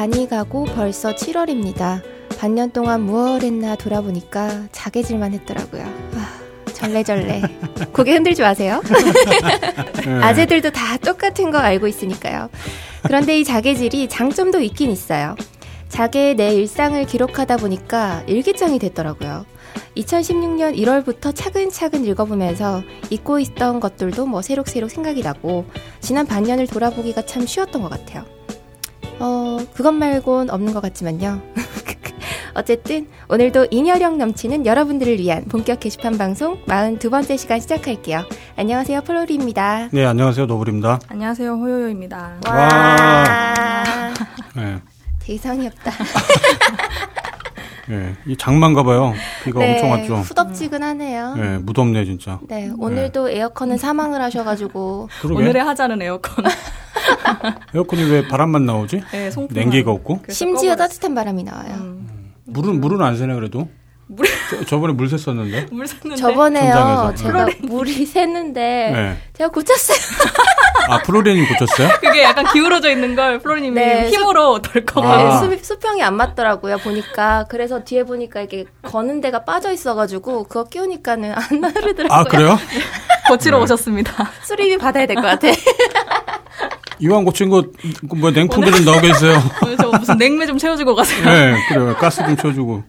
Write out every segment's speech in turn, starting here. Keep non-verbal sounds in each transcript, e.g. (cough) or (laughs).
반이 가고 벌써 7월입니다. 반년 동안 무얼 했나 돌아보니까 자개질만 했더라고요. 아, 절레절레. (laughs) 고개 흔들지 마세요. 네. 아재들도 다 똑같은 거 알고 있으니까요. 그런데 이 자개질이 장점도 있긴 있어요. 자개의 내 일상을 기록하다 보니까 일기장이 됐더라고요. 2016년 1월부터 차근차근 읽어보면서 잊고 있던 것들도 뭐 새록새록 생각이 나고 지난 반년을 돌아보기가 참 쉬웠던 것 같아요. 어, 그것 말곤 없는 것 같지만요. (laughs) 어쨌든 오늘도 잉여력 넘치는 여러분들을 위한 본격 게시판 방송 42번째 시간 시작할게요. 안녕하세요, 플로리입니다. 네, 안녕하세요, 노블입니다. 안녕하세요, 호요요입니다. 와. 와. (laughs) 네. 대상이 없다. 네, 이 장마인가 봐요. 비가 네, 엄청 왔죠. 후덥지근하네요. 네, 무덥네 진짜. 네, 오늘도 네. 에어컨은 사망을 하셔가지고 그러게? 오늘의 하자는 에어컨. (laughs) (laughs) 에어컨이 왜 바람만 나오지? 네, 냉기가 없고. 심지어 꺼버렸어. 따뜻한 바람이 나와요. 음. 물은 물은 안 새네 그래도. 물 저, 번에물 샜었는데. (laughs) 물 샜는데. 저번에요. 제가 물이 샜는데 네. 제가 고쳤어요. 아 플로리님 고쳤어요? (laughs) 그게 약간 기울어져 있는 걸 플로리님이 네, 힘으로 덜컥. 네, 아. 수, 수평이 안 맞더라고요 보니까 그래서 뒤에 보니까 이게 거는 데가 빠져 있어가지고 그거 끼우니까는 안 흐르더라고요. 아 그래요? 고치러 네. 오셨습니다. 수리비 받아야 될 것 같아. 이왕 고친 거, 뭐, 냉풍기 좀. 저 무슨 냉매 좀 채워주고 가세요. 네, 그래요. 가스 좀 채워주고.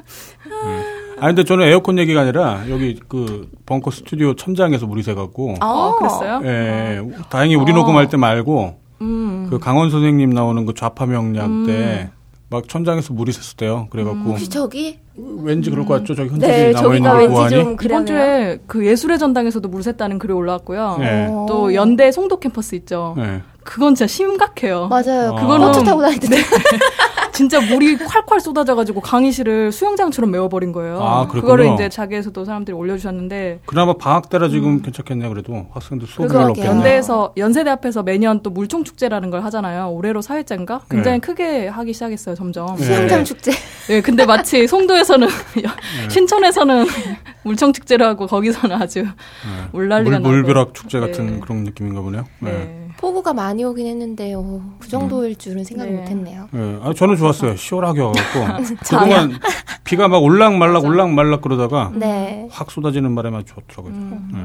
네. 아 근데 저는 에어컨 얘기가 아니라 여기 그 벙커 스튜디오 천장에서 물이 새갖고. 아, 어, 그랬어요? 예. 아. 다행히 우리 어. 녹음할 때 말고 음. 그 강원 선생님 나오는 그 좌파 명략 음. 때 막 천장에서 물이 샜었대요. 그래갖고. 음, 혹시 저기? 왠지 그럴 것 같죠. 저기 흔적이 네, 남아 있는 거 보아하니. 이번 주에 그 예술의 전당에서도 물 샜다는 글이 올라왔고요. 네. 또 연대 송도 캠퍼스 있죠. 네. 그건 진짜 심각해요. 맞아요. 아. 그거는 버스 타고 다니는데. 네. (laughs) 진짜 물이 콸콸 쏟아져가지고 강의실을 수영장처럼 메워버린 거예요. 아, 그거를 이제 자기에서도 사람들이 올려주셨는데. 그나마 방학 때라 지금 음. 괜찮겠네 그래도 학생들 수업이 별로 없겠네. 연대에서 연세대 앞에서 매년 또 물총 축제라는 걸 하잖아요. 올해로 사회자인가? 굉장히 네. 크게 하기 시작했어요 점점. 네. 수영장 축제. 네, 근데 마치 송도에서는 (laughs) 네. 신천에서는 (laughs) 물총 축제를 하고 거기서는 아주 네. 물난리가 나고. 물벼락 축제 같은 네. 그런 느낌인가 보네요. 네. 폭우가 많이 오긴 했는데 요, 그 정도일 줄은 생각 네. 못했네요. 네. 아, 저는 좋았어요. 시원하게 와갖고 (laughs) 그동안 비가 막 올락 말락 올락 말락 그러다가 네. 확 쏟아지는 바람에 좋더라고요. 음. 네.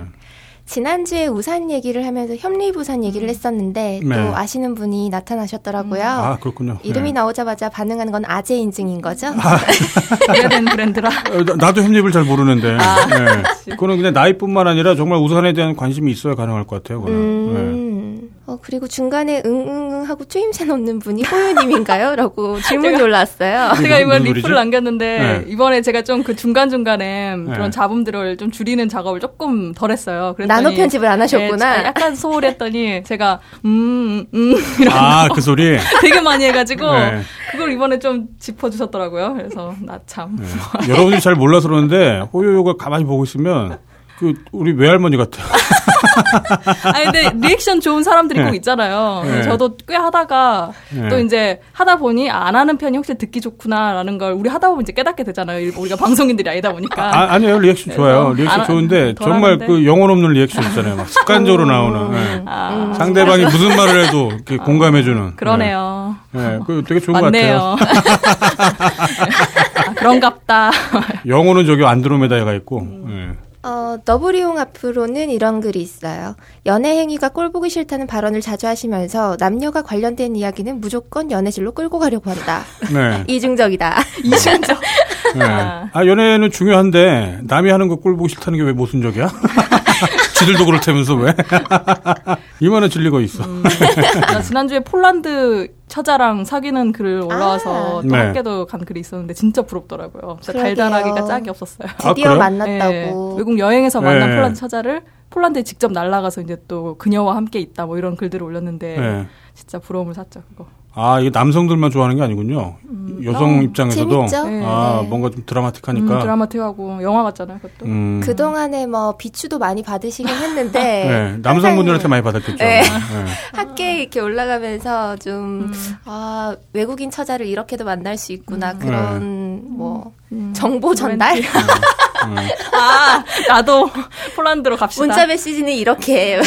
지난주에 우산 얘기를 하면서 협리부산 얘기를 음. 했었는데 네. 또 아시는 분이 나타나셨더라고요. 음. 아 그렇군요. 이름이 네. 나오자마자 반응하는 건 아재 인증인 거죠? (laughs) 오래된 브랜드라. (laughs) 어, 나도 협립을 잘 모르는데. 아, 네. 그거는 그냥 나이뿐만 아니라 정말 우산에 대한 관심이 있어야 가능할 것 같아요. 그거는. 음. 네. 어, 그리고 중간에 응응응 하고 추임새 넣는 분이 호유님인가요? 라고 (laughs) 질문이 올라왔어요. 제가 이번 리플을 남겼는데, 네. 이번에 제가 좀 그 중간중간에 네. 그런 잡음들을 좀 줄이는 작업을 조금 덜 했어요. 나노 편집을 안 하셨구나. 네, 약간 소홀히 했더니, (laughs) 제가, 음, 음, 이런. 아, 그 소리? (laughs) 되게 많이 해가지고, 네. 그걸 이번에 좀 짚어주셨더라고요. 그래서, 나 참. 네. 여러분이 잘 몰라서 그러는데, 호요요가 가만히 보고 있으면, 그 우리 외할머니 같아요. (laughs) 아니 근데 리액션 좋은 사람들이 네. 꼭 있잖아요. 네. 저도 꽤 하다가 네. 또 이제 하다 보니 아, 안 하는 편이 혹시 듣기 좋구나라는 걸 우리 하다 보면 이제 깨닫게 되잖아요. 우리가 방송인들이 아니다 보니까. 아, 니에요 리액션 좋아요. 리액션 좋은데 정말 하는데. 그 영혼 없는 리액션 있잖아요. 막 습관적으로 음. 나오는. 네. 아. 상대방이 무슨 말을 해도 이렇게 아. 공감해주는. 그러네요. 네, 그 되게 좋은 맞네요. 것 같아요. (laughs) 아, 그런갑다. 영혼은 저기 안드로메다에 가 있고. 음. 네. 어, 너브리용 앞으로는 이런 글이 있어요. 연애 행위가 꼴 보기 싫다는 발언을 자주 하시면서 남녀가 관련된 이야기는 무조건 연애질로 끌고 가려고 한다. 네. (laughs) 이중적이다. (laughs) 이중적. 네. 아, 연애는 중요한데 남이 하는 거 꼴 보기 싫다는 게 왜 모순적이야? (laughs) (laughs) 지들도 그렇다면서 왜? (laughs) 이만한 진리가 있어. 음, 지난주에 폴란드 처자랑 사귀는 글을 올라와서 아. 또 네. 학교도 간 글이 있었는데 진짜 부럽더라고요. 진짜 달달하기가 짝이 없었어요. 드디어 아, 만났다고. 네, 외국 여행에서 만난 네. 폴란드 처자를 폴란드에 직접 날아가서 이제 또 그녀와 함께 있다 뭐 이런 글들을 올렸는데 네. 진짜 부러움을 샀죠 그거. 아, 이게 남성들만 좋아하는 게 아니군요. 음, 여성 어, 입장에서도 재밌죠? 아, 네. 뭔가 좀 드라마틱하니까. 음, 드라마틱하고 영화 같잖아요, 그것도. 음. 그동안에 뭐 비추도 많이 받으시긴 했는데 (laughs) 네, 남성분들한테 많이 받았겠죠. 네. 네. (laughs) 학계에 이렇게 올라가면서 좀 음. 아, 외국인 처자를 이렇게도 만날 수 있구나. 음. 그런 네. 뭐 음. 정보 전달? (laughs) 아, 나도 폴란드로 갑시다. 문자 메시지는 이렇게.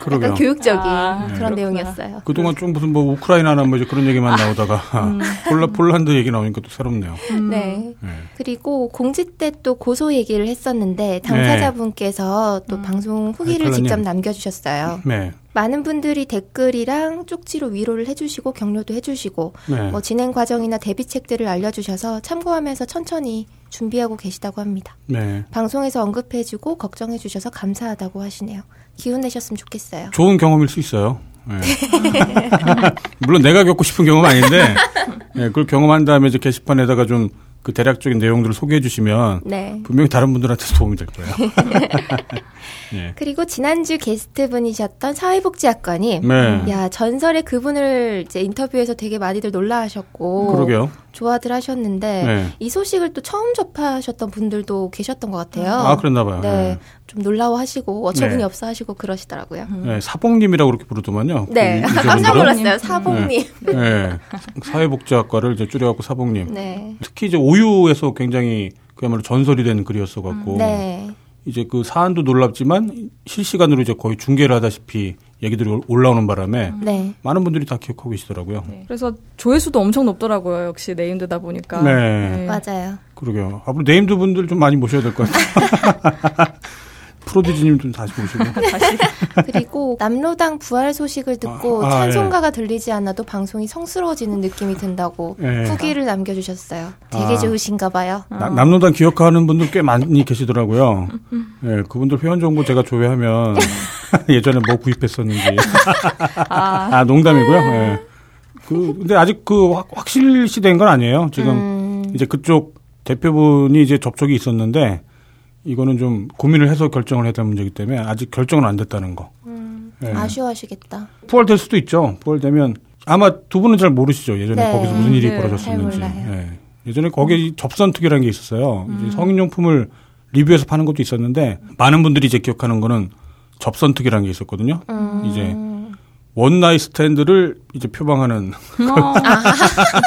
그러게요. 약간 교육적인 아, 그런 네. 내용이었어요. 그동안 좀 무슨 뭐 우크라이나나 뭐 이제 그런 얘기만 나오다가 음. (laughs) 폴라, 폴란드 얘기 나오니까 또 새롭네요. 음. 네. 네. 그리고 공지 때 또 고소 얘기를 했었는데 당사자분께서 네. 또 음. 방송 후기를 네, 직접 남겨주셨어요. 네. 많은 분들이 댓글이랑 쪽지로 위로를 해주시고 격려도 해주시고 네. 뭐 진행 과정이나 대비책들을 알려주셔서 참고하면서 천천히 준비하고 계시다고 합니다. 네. 방송에서 언급해주고 걱정해주셔서 감사하다고 하시네요. 기운 내셨으면 좋겠어요. 좋은 경험일 수 있어요. 네. (laughs) 물론 내가 겪고 싶은 경험은 아닌데 네, 그걸 경험한 다음에 이제 게시판에다가 좀 그 대략적인 내용들을 소개해 주시면 네. 분명히 다른 분들한테 도움이 될 거예요. 네. (laughs) (laughs) 그리고 지난주 게스트 분이셨던 사회복지학과님, 네. 야 전설의 그분을 이제 인터뷰에서 되게 많이들 놀라하셨고, 그러게요. 좋아들 하셨는데 네. 이 소식을 또 처음 접하셨던 분들도 계셨던 것 같아요. 아 그랬나 봐요. 네, 네. 좀 놀라워하시고 어처구니 네. 없어 하시고 그러시더라고요. 네, 사복님이라고 그렇게 부르더만요. 네, 그 깜짝 놀랐어요. 사복님. 네, 네. 사회복지학과를 이제 줄여갖고 사복님. 네. 특히 이제 오유에서 굉장히 그야말로 전설이 된 글이었어 갖고. 네. 이제 그 사안도 놀랍지만 실시간으로 이제 거의 중계를 하다시피 얘기들이 올라오는 바람에 네. 많은 분들이 다 기억하고 계시더라고요. 네. 그래서 조회수도 엄청 높더라고요. 역시 named다 보니까. 네. 네. 맞아요. 그러게요. 앞으로 named 분들 좀 많이 모셔야 될 것 같아요. (laughs) 프로디지님 좀 다시 보시고. (laughs) 다시. 그리고 남로당 부활 소식을 듣고 아, 아, 찬송가가 예. 들리지 않아도 방송이 성스러워지는 느낌이 든다고 예. 후기를 남겨주셨어요. 되게 아, 좋으신가 봐요. 나, 남로당 기억하는 분들 꽤 많이 계시더라고요. (laughs) 예, 그분들 회원 정보 제가 조회하면 (laughs) 예전에 뭐 구입했었는지. 아, 아 농담이고요. 예. 그 근데 아직 그 확, 확실시된 건 아니에요. 지금 음. 이제 그쪽 대표분이 이제 접촉이 있었는데 이거는 좀 고민을 해서 결정을 해야 될 문제이기 때문에 아직 결정은 안 됐다는 거. 음, 네. 아쉬워하시겠다. 부활될 수도 있죠. 부활되면 아마 두 분은 잘 모르시죠. 예전에 네. 거기서 무슨 일이 네, 벌어졌었는지. 네. 예전에 거기 음. 접선 특위라는 게 있었어요. 음. 이제 성인용품을 리뷰해서 파는 것도 있었는데 많은 분들이 이제 기억하는 거는 접선 특위라는 게 있었거든요. 음. 이제 one night stand를 이제 표방하는. 어,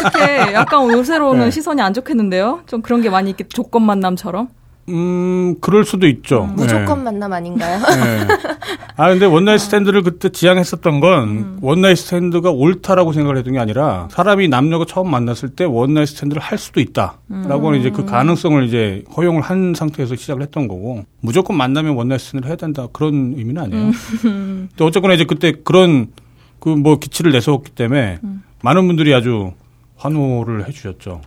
어떻게 약간 (laughs) 요새로는 네. 시선이 안 좋겠는데요? 좀 그런 게 많이 있겠 조건 만남처럼. 음, 그럴 수도 있죠. 음, 무조건 네. 만남 아닌가요? 네. 아, 근데 one night stand를 그때 지향했었던 건 음. one night stand가 옳다라고 생각을 했던 게 아니라 사람이 남녀가 처음 만났을 때 one night stand를 할 수도 있다. 라고 음. 이제 그 가능성을 이제 허용을 한 상태에서 시작을 했던 거고 무조건 만나면 one night stand를 해야 된다. 그런 의미는 아니에요. 음. 근데 어쨌거나 이제 그때 그런 그 뭐 기치를 내세웠기 때문에 음. 많은 분들이 아주 환호를 해 주셨죠.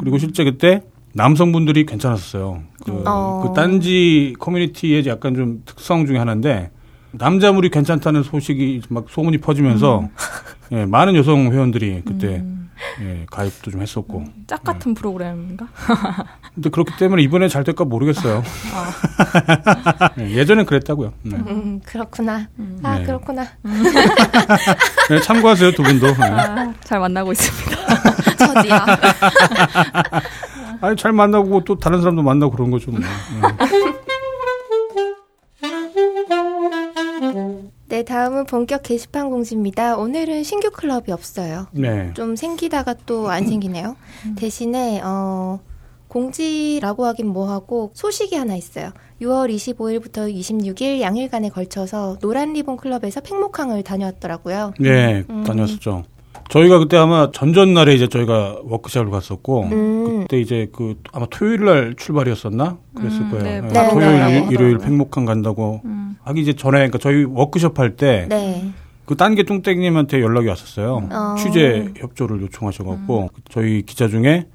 그리고 실제 그때 남성분들이 괜찮았어요. 그, 어. 그 딴지 커뮤니티의 약간 좀 특성 중에 하나인데 남자물이 괜찮다는 소식이 막 소문이 퍼지면서 음. (laughs) 예, 많은 여성 회원들이 그때 음. 예, 가입도 좀 했었고 음, 짝 같은 예. 프로그램인가? (laughs) 근데 그렇기 때문에 이번에 잘 될까 모르겠어요. 아. (laughs) 예, 예전엔 그랬다고요. 네. 음, 그렇구나. 음. 아 네. 그렇구나. 네, 참고하세요 두 분도. 네. 아, 잘 만나고 있습니다. 저도요. 아니 잘 만나고 또 다른 사람도 만나고 그런 거죠. 뭐. 네, 다음은 본격 게시판 공지입니다. 오늘은 신규 클럽이 없어요. 네. 좀 생기다가 또 안 생기네요. 음. 대신에 어 공지라고 하긴 뭐하고 소식이 하나 있어요. 6월 25일부터 26일 양일간에 걸쳐서 노란 리본 클럽에서 팽목항을 다녀왔더라고요. 네, 음. 다녔었죠. 저희가 그때 아마 전전날에 이제 저희가 워크샵을 갔었고 음. 그때 이제 그 아마 토요일 날 출발이었었나 그랬을 음, 거예요. 네, 네. 네. 토요일 네. 일요일 팽목항 간다고 음. 하기 이제 전에 그러니까 저희 워크숍 할때 네. 그 딴 게 뚱땡님한테 연락이 왔었어요. 어. 취재 협조를 요청하셔갖고 음. 저희 기자 중에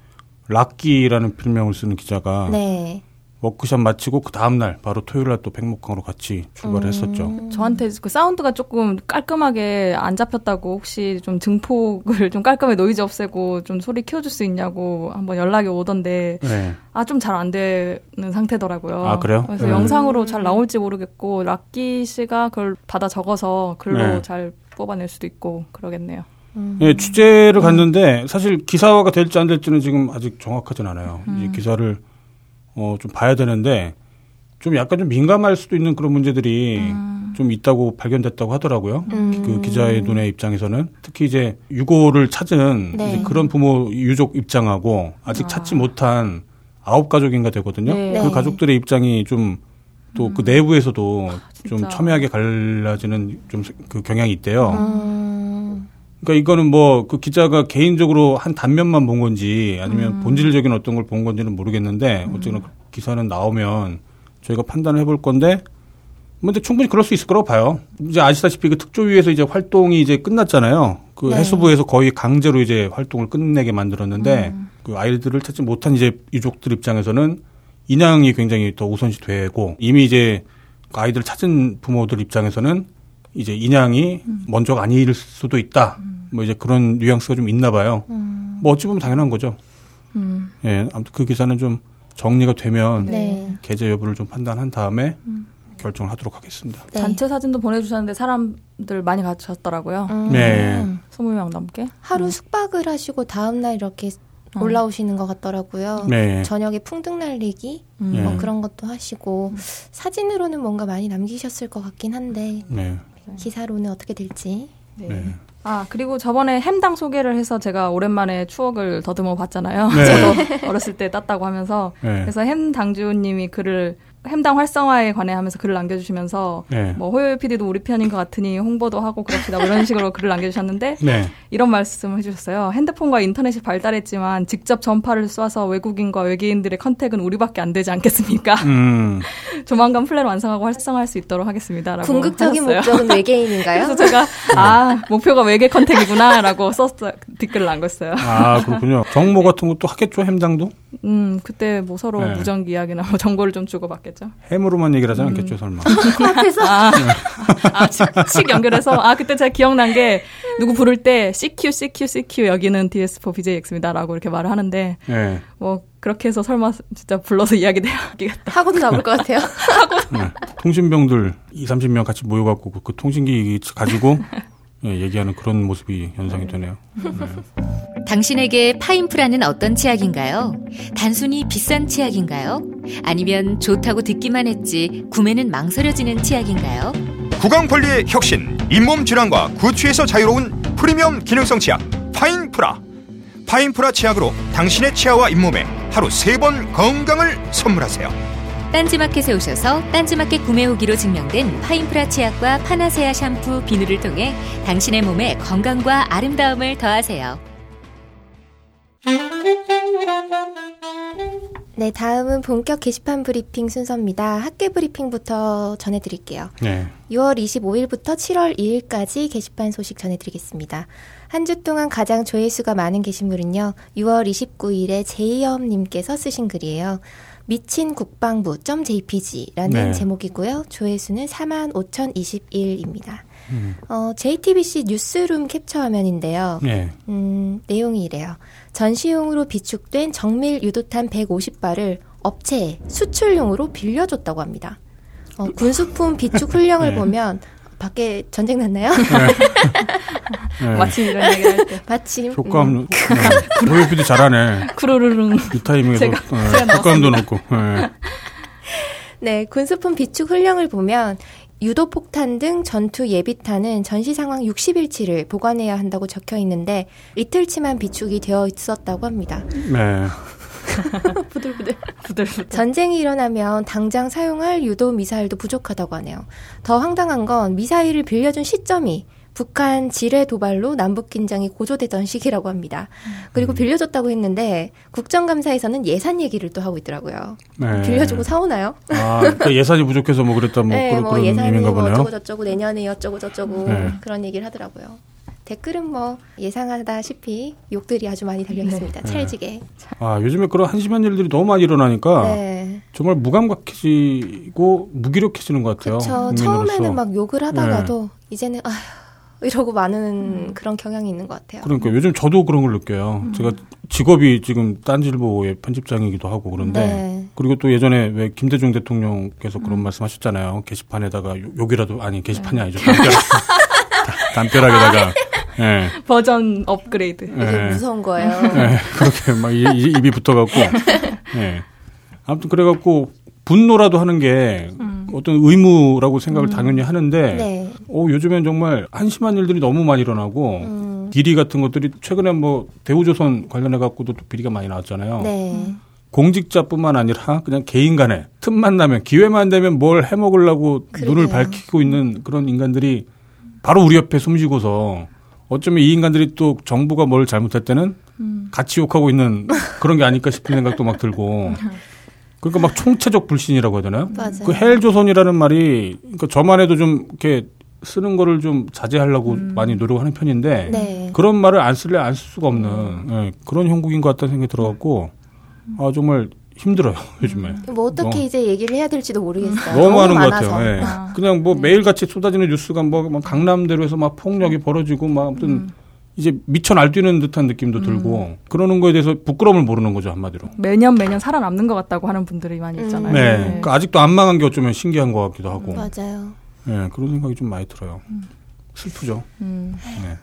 락기라는 필명을 쓰는 기자가 네. 워크샵 마치고 그 다음날 바로 토요일 날 또 팽목항으로 같이 출발을 음. 했었죠. 저한테 그 사운드가 조금 깔끔하게 안 잡혔다고 혹시 좀 증폭을 좀 깔끔하게 노이즈 없애고 좀 소리 키워줄 수 있냐고 한번 연락이 오던데 네. 아좀 잘 안 되는 상태더라고요. 아 그래요? 그래서 네. 영상으로 잘 나올지 모르겠고 락기 씨가 그걸 받아 적어서 글로 네. 잘 뽑아낼 수도 있고 그러겠네요. 음. 예, 취재를 갔는데 사실 기사화가 될지 안 될지는 지금 아직 정확하진 않아요. 음. 이제 기사를 어, 좀 봐야 되는데 좀 약간 좀 민감할 수도 있는 그런 문제들이 음. 좀 있다고 발견됐다고 하더라고요. 음. 그 기자의 눈의 입장에서는 특히 이제 유고를 찾은 네. 이제 그런 부모 유족 입장하고 아직 아. 찾지 못한 아홉 가족인가 되거든요. 네. 그 네. 가족들의 입장이 좀 또그 음. 내부에서도 좀 첨예하게 갈라지는 좀 그 경향이 있대요. 음. 그러니까 이거는 뭐 그 기자가 개인적으로 한 단면만 본 건지 아니면 음. 본질적인 어떤 걸 본 건지는 모르겠는데 음. 어쨌거나 그 기사는 나오면 저희가 판단을 해볼 건데 뭐 근데 충분히 그럴 수 있을 거라고 봐요. 이제 아시다시피 그 특조위에서 이제 활동이 이제 끝났잖아요. 그 네. 해수부에서 거의 강제로 이제 활동을 끝내게 만들었는데 음. 그 아이들을 찾지 못한 이제 유족들 입장에서는 인양이 굉장히 더 우선시 되고 이미 이제 그 아이들 찾은 부모들 입장에서는 이제 인양이 음. 먼저가 아닐 수도 있다. 음. 뭐 이제 그런 뉘앙스가 좀 있나 봐요. 음. 뭐 어찌 보면 당연한 거죠. 음. 예, 아무튼 그 기사는 좀 정리가 되면 네. 게재 여부를 좀 판단한 다음에 음. 결정을 하도록 하겠습니다. 네. 단체 사진도 보내주셨는데 사람들 많이 가셨더라고요. 음. 네. 20명 넘게. 하루 음. 숙박을 하시고 다음날 이렇게 어. 올라오시는 것 같더라고요. 네. 저녁에 풍등 날리기 음. 뭐 그런 것도 하시고 사진으로는 뭔가 많이 남기셨을 것 같긴 한데 네. 기사로는 어떻게 될지. 네. 네. 아 그리고 저번에 햄당 소개를 해서 제가 오랜만에 추억을 더듬어 봤잖아요. 네. (laughs) 저도 어렸을 때 땄다고 하면서 네. 그래서 햄 당주님이 글을 햄당 활성화에 관해 하면서 글을 남겨주시면서 네. 뭐 호요요 PD도 우리 편인 것 같으니 홍보도 하고 그럽시다 뭐 이런 식으로 글을 남겨주셨는데 네. 이런 말씀을 해주셨어요. 핸드폰과 인터넷이 발달했지만 직접 전파를 쏴서 외국인과 외계인들의 contact은 우리밖에 안 되지 않겠습니까? 음. (laughs) 조만간 플랜 완성하고 활성화할 수 있도록 하겠습니다 라고 궁극적인 하셨어요. 목적은 (laughs) 외계인인가요? 그래서 제가 아 목표가 외계 contact이구나라고 (laughs) 썼어 댓글을 남겼어요. 아 그렇군요. 정모 같은 것도 하겠죠 HAM당도? 음 그때 뭐 서로 네. 무전기 이야기나 뭐 정보를 좀 주고 받겠. 않겠죠? 해무로만 얘기를 하지 않겠죠, 음. 설마. 앞에서. 아, 아 칙, 칙 연결해서. 아, 그때 제가 기억난 게, 누구 부를 때, CQ, CQ, CQ, 여기는 DS4 BJX입니다. 라고 이렇게 말을 하는데, 네. 뭐, 그렇게 해서 설마 진짜 불러서 이야기 내야겠다. 하고도 남을 것 같아요. (laughs) 하고. 네. 통신병들 2, 30명 같이 모여갖고 그, 그 통신기 가지고 (laughs) 예, 얘기하는 그런 모습이 연상이 네. 되네요. 네. 당신에게 파인프라는 어떤 치약인가요? 단순히 비싼 치약인가요? 아니면 좋다고 듣기만 했지 구매는 망설여지는 치약인가요? 구강 관리의 혁신, 잇몸 질환과 구취에서 자유로운 프리미엄 기능성 치약 파인프라. 파인프라 치약으로 당신의 치아와 잇몸에 하루 세 번 건강을 선물하세요. 딴지마켓에 오셔서 딴지마켓 구매 후기로 증명된 파인프라 치약과 파나세아 샴푸, 비누를 통해 당신의 몸에 건강과 아름다움을 더하세요. 네, 다음은 본격 게시판 브리핑 순서입니다. 학계 브리핑부터 전해드릴게요. 네. 6월 25일부터 7월 2일까지 게시판 소식 전해드리겠습니다. 한 주 동안 가장 조회수가 많은 게시물은요, 6월 29일에 제이엄님께서 쓰신 글이에요. 미친 국방부.jpg라는 네. 제목이고요. 조회수는 45,021입니다. 음. 어, JTBC 뉴스룸 캡처 화면인데요. 네. 음, 내용이 이래요. 전시용으로 비축된 정밀 유도탄 150발을 업체에 수출용으로 빌려줬다고 합니다. 어, 군수품 비축 훈령을 네. (laughs) 보면 밖에 전쟁 났나요? 네. 네. (laughs) 마침 이런 얘기 할 때. 마침. 효과음, 음. PD 잘하네. 이 타이밍에서 네, 효과음도 넣고. 네. 네, 군수품 비축 훈령을 보면 유도폭탄 등 전투 예비탄은 전시 상황 60일치를 보관해야 한다고 적혀 있는데 이틀치만 비축이 되어 있었다고 합니다. 네. (laughs) 부들부들. 부들부들. 전쟁이 일어나면 당장 사용할 유도 미사일도 부족하다고 하네요. 더 황당한 건 미사일을 빌려준 시점이 북한 지뢰 도발로 남북 긴장이 고조되던 시기라고 합니다. 그리고 음. 빌려줬다고 했는데 국정감사에서는 예산 얘기를 또 하고 있더라고요. 네. 빌려주고 사오나요? 아, 그러니까 예산이 부족해서 뭐 그랬다 뭐 (laughs) 네, 그런, 뭐 그런 예산이 뭐 어쩌고 저쩌고 내년에 어쩌고 저쩌고 네. 그런 얘기를 하더라고요. 댓글은 뭐 예상하다시피 욕들이 아주 많이 달려 있습니다. 네. 찰지게. 아 요즘에 그런 한심한 일들이 너무 많이 일어나니까 네. 정말 무감각해지고 무기력해지는 것 같아요. 그렇죠. 처음에는 막 욕을 하다가도 네. 이제는 아휴 이러고 많은 음. 그런 경향이 있는 것 같아요. 그러니까 요즘 저도 그런 걸 느껴요. 음. 제가 직업이 지금 딴질보의 편집장이기도 하고 그런데 네. 그리고 또 예전에 왜 김대중 대통령께서 그런 음. 말씀하셨잖아요. 게시판에다가 욕이라도 아니 게시판이 네. 아니죠. 담벼락, (laughs) 담벼락에다가 네. 버전 업그레이드. 네. 무서운 거예요. 네. (laughs) 그렇게 막 입이 붙어갖고. (laughs) 네. 아무튼 그래갖고 분노라도 하는 게 음. 어떤 의무라고 생각을 음. 당연히 하는데 네. 어, 요즘엔 정말 한심한 일들이 너무 많이 일어나고 음. 비리 같은 것들이 최근에 뭐 대우조선 관련해 갖고도 또 비리가 많이 나왔잖아요. 네. 공직자뿐만 아니라 그냥 개인 간에 틈만 나면 기회만 되면 뭘 해먹으려고 그러게요. 눈을 밝히고 있는 그런 인간들이 바로 우리 옆에 숨쉬고서 어쩌면 이 인간들이 또 정부가 뭘 잘못할 때는 같이 욕하고 있는 그런 게 아닐까 싶은 생각도 막 들고 (laughs) 그러니까 막 총체적 불신이라고 해야 되나요? 맞아요. 그 헬조선이라는 말이 그러니까 저만 해도 좀 이렇게 쓰는 거를 좀 자제하려고 많이 노력하는 편인데 네. 그런 말을 안 쓸래 안 쓸 수가 없는 예, 그런 형국인 것 같다는 생각이 들어갖고 아 정말 힘들어요 (laughs) 요즘에 뭐 어떻게 너무- 이제 얘기를 해야 될지도 모르겠어요. 너무 많은 것 많아서. 같아요. 예. 아. 그냥 뭐 매일 같이 쏟아지는 뉴스가 뭐, 막 강남대로에서 막 폭력이 벌어지고 막 아무튼 이제 미쳐 날뛰는 듯한 느낌도 들고 그러는 거에 대해서 부끄러움을 모르는 거죠 한마디로. 매년 매년 살아남는 것 같다고 하는 분들이 많이 음. 있잖아요. 네. 그러니까 아직도 안 망한 게 어쩌면 신기한 것 같기도 하고. 맞아요. 예, 그런 생각이 좀 많이 들어요. 슬프죠. 음. 네.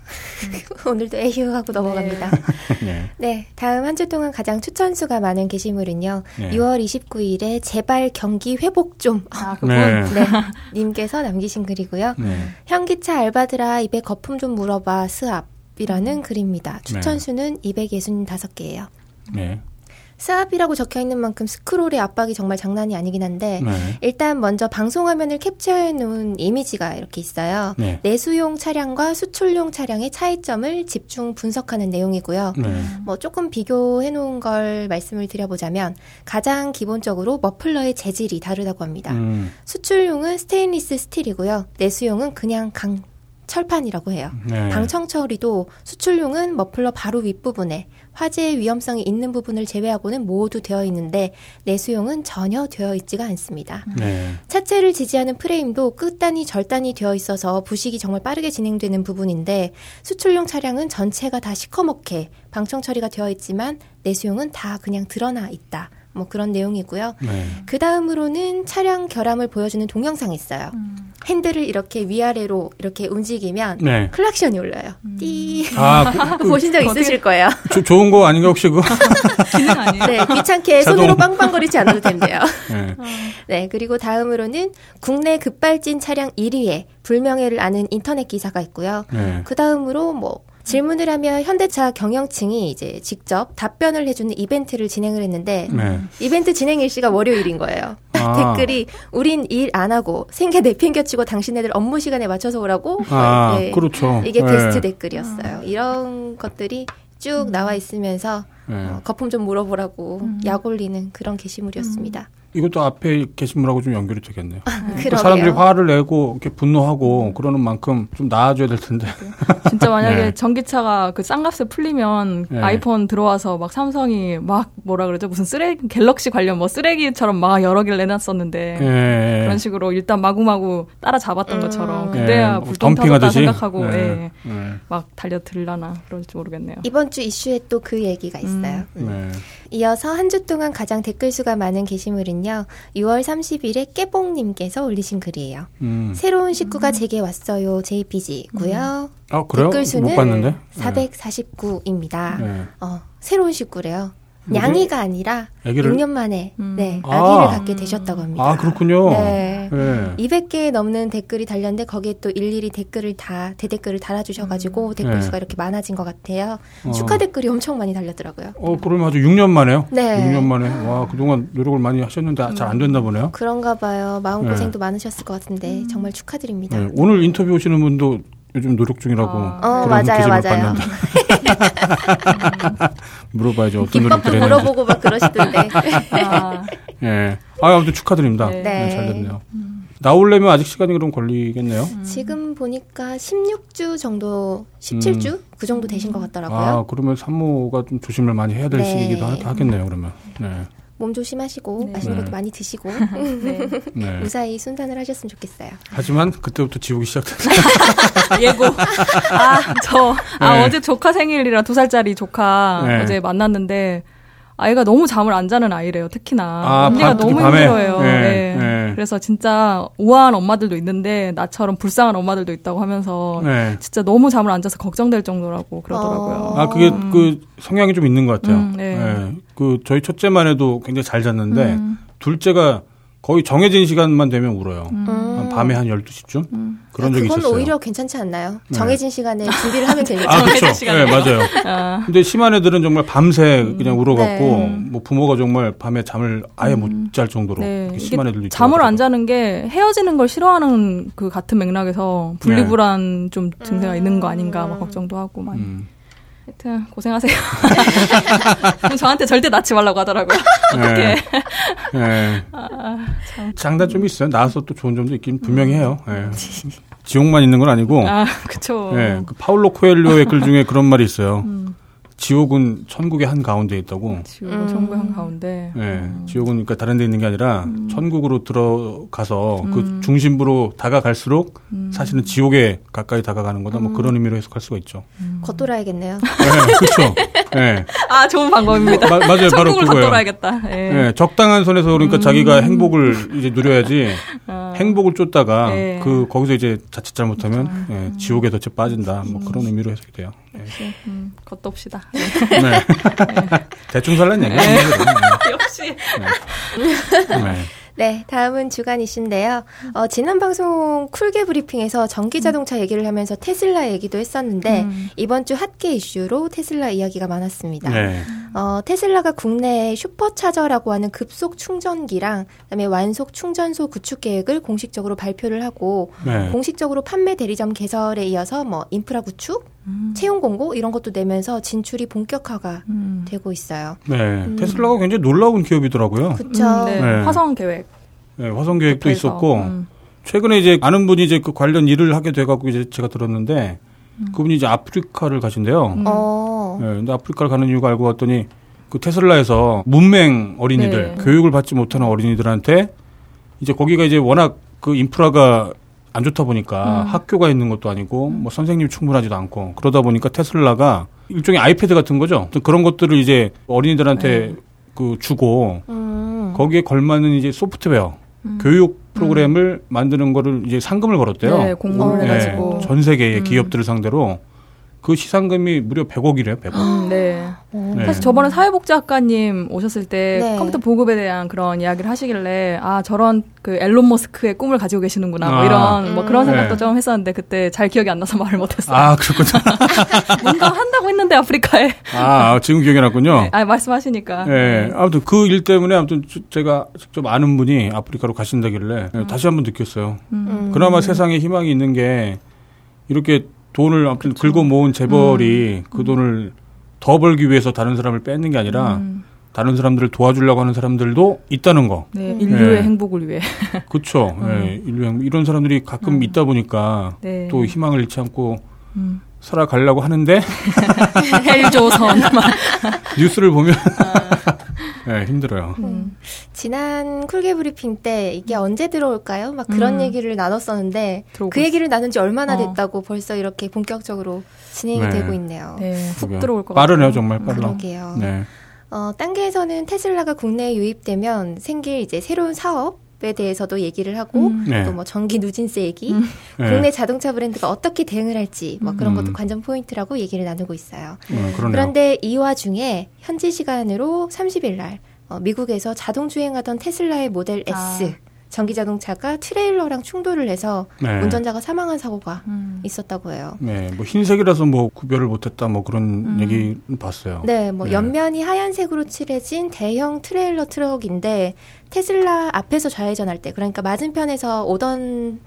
(laughs) 오늘도 에휴 하고 넘어갑니다. (laughs) 네. 네, 다음 한 주 동안 가장 추천수가 많은 게시물은요. 네. 6월 29일에 제발 경기 회복 좀. 아, (laughs) 그분 네. 네, 님께서 남기신 글이고요. 네. 현기차 알바들아 입에 거품 좀 물어봐 스압 이라는 글입니다. 추천 수는 265개예요. 네. 스압이라고 적혀 있는 만큼 스크롤의 압박이 정말 장난이 아니긴 한데 네. 일단 먼저 방송 화면을 캡처해 놓은 이미지가 이렇게 있어요. 네. 내수용 차량과 수출용 차량의 차이점을 집중 분석하는 내용이고요. 네. 뭐 조금 비교해 놓은 걸 말씀을 드려보자면 가장 기본적으로 머플러의 재질이 다르다고 합니다. 음, 수출용은 스테인리스 스틸이고요. 내수용은 그냥 강 철판이라고 해요. 네. 방청 처리도 수출용은 머플러 바로 윗부분에 화재의 위험성이 있는 부분을 제외하고는 모두 되어 있는데 내수용은 전혀 되어 있지가 않습니다. 네. 차체를 지지하는 프레임도 끝단이 절단이 되어 있어서 부식이 정말 빠르게 진행되는 부분인데 수출용 차량은 전체가 다 시커멓게 방청 처리가 되어 있지만 내수용은 다 그냥 드러나 있다. 뭐 그런 내용이고요. 네. 그 다음으로는 차량 결함을 보여주는 동영상이 있어요. 핸들을 이렇게 위아래로 이렇게 움직이면 네. 클락션이 울려요. 띠. 아, (laughs) 그, 그 보신 적 있으실 거예요. (laughs) 조- 좋은 거 아닌가 혹시 그거? (laughs) 기능 아니에요? 네, 귀찮게 자동. 손으로 빵빵거리지 않아도 된대요. 네. 네, 그리고 다음으로는 국내 급발진 차량 1위에 불명예를 아는 인터넷 기사가 있고요. 네. 그 다음으로 뭐 질문을 하면 현대차 경영층이 이제 직접 답변을 해주는 이벤트를 진행을 했는데 네. 이벤트 진행 일시가 월요일인 거예요. 아. 댓글이 우린 일 안 하고 생계 내팽겨치고 당신네들 업무 시간에 맞춰서 오라고 아, 네, 그렇죠. 이게 네. 베스트 댓글이었어요. 이런 것들이 쭉 나와 있으면서 네. 어, 거품 좀 물어보라고 약 올리는 그런 게시물이었습니다. 이것도 앞에 게시물하고 좀 연결이 되겠네요. 그러게요. 그 사람들이 화를 내고 이렇게 분노하고 그러는 만큼 좀 나아져야 될 텐데. 진짜 만약에 (laughs) 네. 전기차가 그 싼값에 풀리면 네. 아이폰 들어와서 막 삼성이 막 뭐라 그러죠 무슨 쓰레기 갤럭시 관련 뭐 쓰레기처럼 막 여러 개를 내놨었는데 예. 그런 식으로 일단 마구마구 따라잡았던 것처럼 예, 그때야 뭐 불똥 터졌다. 생각하고 네. 예, 네. 막 달려들라나 그럴지 모르겠네요. 이번 주 이슈에 또 그 얘기가 있어요. 음. 네. 이어서 한 주 동안 가장 댓글 수가 많은 게시물은요. 6월 30일에 깨봉님께서 올리신 글이에요. 음. 새로운 식구가 제게 왔어요. JPG고요. 아, 그래요? 댓글 못 수는 봤는데? 449입니다. 네. 어, 새로운 식구래요. 냥이가 아니라 아기를? 6년 만에 음. 네, 아. 아기를 갖게 되셨다고 합니다. 아, 그렇군요. 네. 네. 200개 넘는 댓글이 달렸는데 거기에 또 일일이 댓글을 다 대댓글을 달아주셔가지고 댓글 네. 수가 이렇게 많아진 것 같아요. 어. 축하 댓글이 엄청 많이 달렸더라고요. 어, 그러면 아주 6년 만에요? 네. 6년 만에. 와, 그동안 노력을 많이 하셨는데 잘안 됐나 보네요. 그런가 봐요. 마음 고생도 많으셨을 것 같은데 정말 축하드립니다. 네. 오늘 인터뷰 오시는 분도 요즘 노력 중이라고. 아. 어, 그런 맞아요, 기사를 맞아요. 봤는데. (laughs) 물어봐야죠. 어떤 김밥도 노력들 했는지. 물어보고 막 그러시던데. 아, (laughs) 예. 아, 아무튼 축하드립니다. 네. 네, 잘 네. 됐네요. 나오려면 아직 시간이 그럼 걸리겠네요. 지금 보니까 16주 정도, 17주? 그 정도 되신 것 같더라고요. 음. 아, 그러면 산모가 좀 조심을 많이 해야 될 네. 시기이기도 하- 하겠네요, 그러면. 네. 몸 조심하시고 네. 맛있는 네. 것도 많이 드시고 (laughs) 네. (laughs) 네. 무사히 순산을 하셨으면 좋겠어요. 하지만 그때부터 지옥이 시작됐어요. (laughs) 예고. 아, 저, 아, 네. 어제 조카 생일이라 두 살짜리 조카 네. 어제 만났는데, 아이가 너무 잠을 안 자는 아이래요, 특히나. 아, 언니가 밤- 너무 밤에? 힘들어요. 네, 네. 네. 그래서 진짜 우아한 엄마들도 있는데, 나처럼 불쌍한 엄마들도 있다고 하면서, 네. 진짜 너무 잠을 안 자서 걱정될 정도라고 그러더라고요. 어. 아, 그게 그 성향이 좀 있는 것 같아요. 음, 네. 그 저희 첫째만 해도 굉장히 잘 잤는데 음. 둘째가 거의 정해진 시간만 되면 울어요. 음. 한 밤에 한 12시쯤? 그런 적이 그건 있었어요. 오히려 괜찮지 않나요? 네. 정해진 시간에 준비를 하면 되니까. 아, 그렇죠. 네, 맞아요. 아, 근데 심한 애들은 정말 밤새 그냥 울어갖고 네. 뭐 부모가 정말 밤에 잠을 아예 못 잘 정도로 네. 심한 애들도 있고 잠을 안. 자는 게 헤어지는 걸 싫어하는 그 같은 맥락에서 분리불안 좀 증세가 있는 거 아닌가 막 걱정도 하고 많이. 음. 하여튼 고생하세요. (laughs) 저한테 절대 낳지 말라고 하더라고요. 네. 어떻게? 네. (laughs) 아, 장단점이 있어요. 나와서 또 좋은 점도 있긴 분명히 해요. 네. 지옥만 있는 건 아니고 아, 그쵸. 네, 그 파울로 코엘료의 글 중에 그런 말이 있어요. 음. 지옥은 천국의 한 가운데 있다고. 지옥은 음. 천국의 한 가운데. 네, 지옥은 그러니까 다른 데 있는 게 아니라 음. 천국으로 들어가서 그 중심부로 다가갈수록 음. 사실은 지옥에 가까이 다가가는 거다. 뭐 그런 의미로 해석할 수가 있죠. 겉돌아야겠네요. 네, 그렇죠. 네. (laughs) 아, 좋은 방법입니다. 마- 맞아요. 바로 천국을 그거예요. 겉돌아야겠다. 예. 네, 적당한 선에서 그러니까 자기가 행복을 이제 누려야지 아. 행복을 쫓다가 네. 그 거기서 이제 자칫 잘못하면 예, 지옥에 덫에 빠진다. 뭐 그런 의미로 해석이 돼요. 예. 음, 겉돕시다. (laughs) 네. 대충 살란 얘기예요. (laughs) 역시. 네. 네, 다음은 주간 이슈인데요. 어, 지난 방송 쿨게 브리핑에서 전기 자동차 얘기를 하면서 테슬라 얘기도 했었는데 음. 이번 주 핫게 이슈로 테슬라 이야기가 많았습니다. 네. 어, 테슬라가 국내 슈퍼차저라고 하는 급속 충전기랑 그다음에 완속 충전소 구축 계획을 공식적으로 발표를 하고 네. 공식적으로 판매 대리점 개설에 이어서 뭐 인프라 구축, 채용 공고 이런 것도 내면서 진출이 본격화가 음. 되고 있어요. 네. 테슬라가 굉장히 놀라운 기업이더라고요. 그쵸? 음, 네. 네. 화성 계획. 네, 화성 계획도 그래서, 있었고 음. 최근에 이제 아는 분이 이제 그 관련 일을 하게 돼갖고 이제 제가 들었는데 그분이 이제 아프리카를 가신대요. 음. 어, 네, 근데 아프리카를 가는 이유가 알고 봤더니 그 테슬라에서 문맹 어린이들, 네. 교육을 받지 못하는 어린이들한테 이제 거기가 이제 워낙 그 인프라가 안 좋다 보니까 음. 학교가 있는 것도 아니고 뭐 선생님이 충분하지도 않고 그러다 보니까 테슬라가 일종의 아이패드 같은 거죠. 그런 것들을 이제 어린이들한테 그 주고 음. 거기에 걸맞는 이제 소프트웨어 교육 프로그램을 만드는 거를 이제 상금을 걸었대요. 네, 공모를 네. 해가지고. 전 세계의 기업들을 상대로 그 시상금이 무려 100억이래요. 100억. 음, 네. 네. 사실 저번에 사회복지학과님 오셨을 때 네. 컴퓨터 보급에 대한 그런 이야기를 하시길래 아 저런 그 앨런 머스크의 꿈을 가지고 계시는구나 뭐 아. 이런 뭐 그런 네. 생각도 좀 했었는데 그때 잘 기억이 안 나서 (laughs) 말을 못했어요. 아, 그렇군요. (laughs) 뭔가 한다고 했는데 아프리카에. 아, 지금 기억이 났군요. 네, 아 말씀하시니까. 예, 아무튼 그 일 때문에 아무튼 주- 제가 직접 아는 분이 아프리카로 가신다길래 예, 다시 한번 느꼈어요. 음. 그나마 세상에 희망이 있는 게 이렇게 돈을 아무튼 긁어 모은 재벌이 그 돈을 더 벌기 위해서 다른 사람을 뺏는 게 아니라 음. 다른 사람들을 도와주려고 하는 사람들도 있다는 거. 네, 인류의 네. 행복을 위해. (laughs) 그렇죠. 예, 인류 행- 이런 사람들이 가끔 있다 보니까 네. 또 희망을 잃지 않고 음. 살아가려고 하는데 (laughs) 헬조선. 막. (laughs) 뉴스를 보면 아. 예, 힘들어요. 음. 지난 쿨게 브리핑 때 이게 언제 들어올까요? 막 그런 음. 얘기를 나눴었는데 들어오고 그 얘기를 나눈 지 얼마나 어. 됐다고 벌써 이렇게 본격적으로 진행이 네. 되고 있네요. 네, 훅. 들어올 것 빠르네요, 같아요. 정말 빨라. 그러게요. 네. 어, 딴게에서는 테슬라가 국내에 유입되면 생길 이제 새로운 사업 에 대해서도 얘기를 하고 음. 네. 또뭐 전기 누진세 얘기, 네. 국내 자동차 브랜드가 어떻게 대응을 할지 뭐 그런 음. 것도 관전 포인트라고 얘기를 나누고 있어요. 어, 그러네요. 그런데 이 와중에 현지 시간으로 30일 날 어, 미국에서 자동 주행하던 테슬라의 모델 S 아. 전기 자동차가 트레일러랑 충돌을 해서 네. 운전자가 사망한 사고가 음. 있었다고 해요. 네, 뭐 흰색이라서 뭐 구별을 못했다 뭐 그런 음. 얘기 봤어요. 네, 뭐 네. 옆면이 하얀색으로 칠해진 대형 트레일러 트럭인데 테슬라 앞에서 좌회전할 때 그러니까 맞은편에서 오던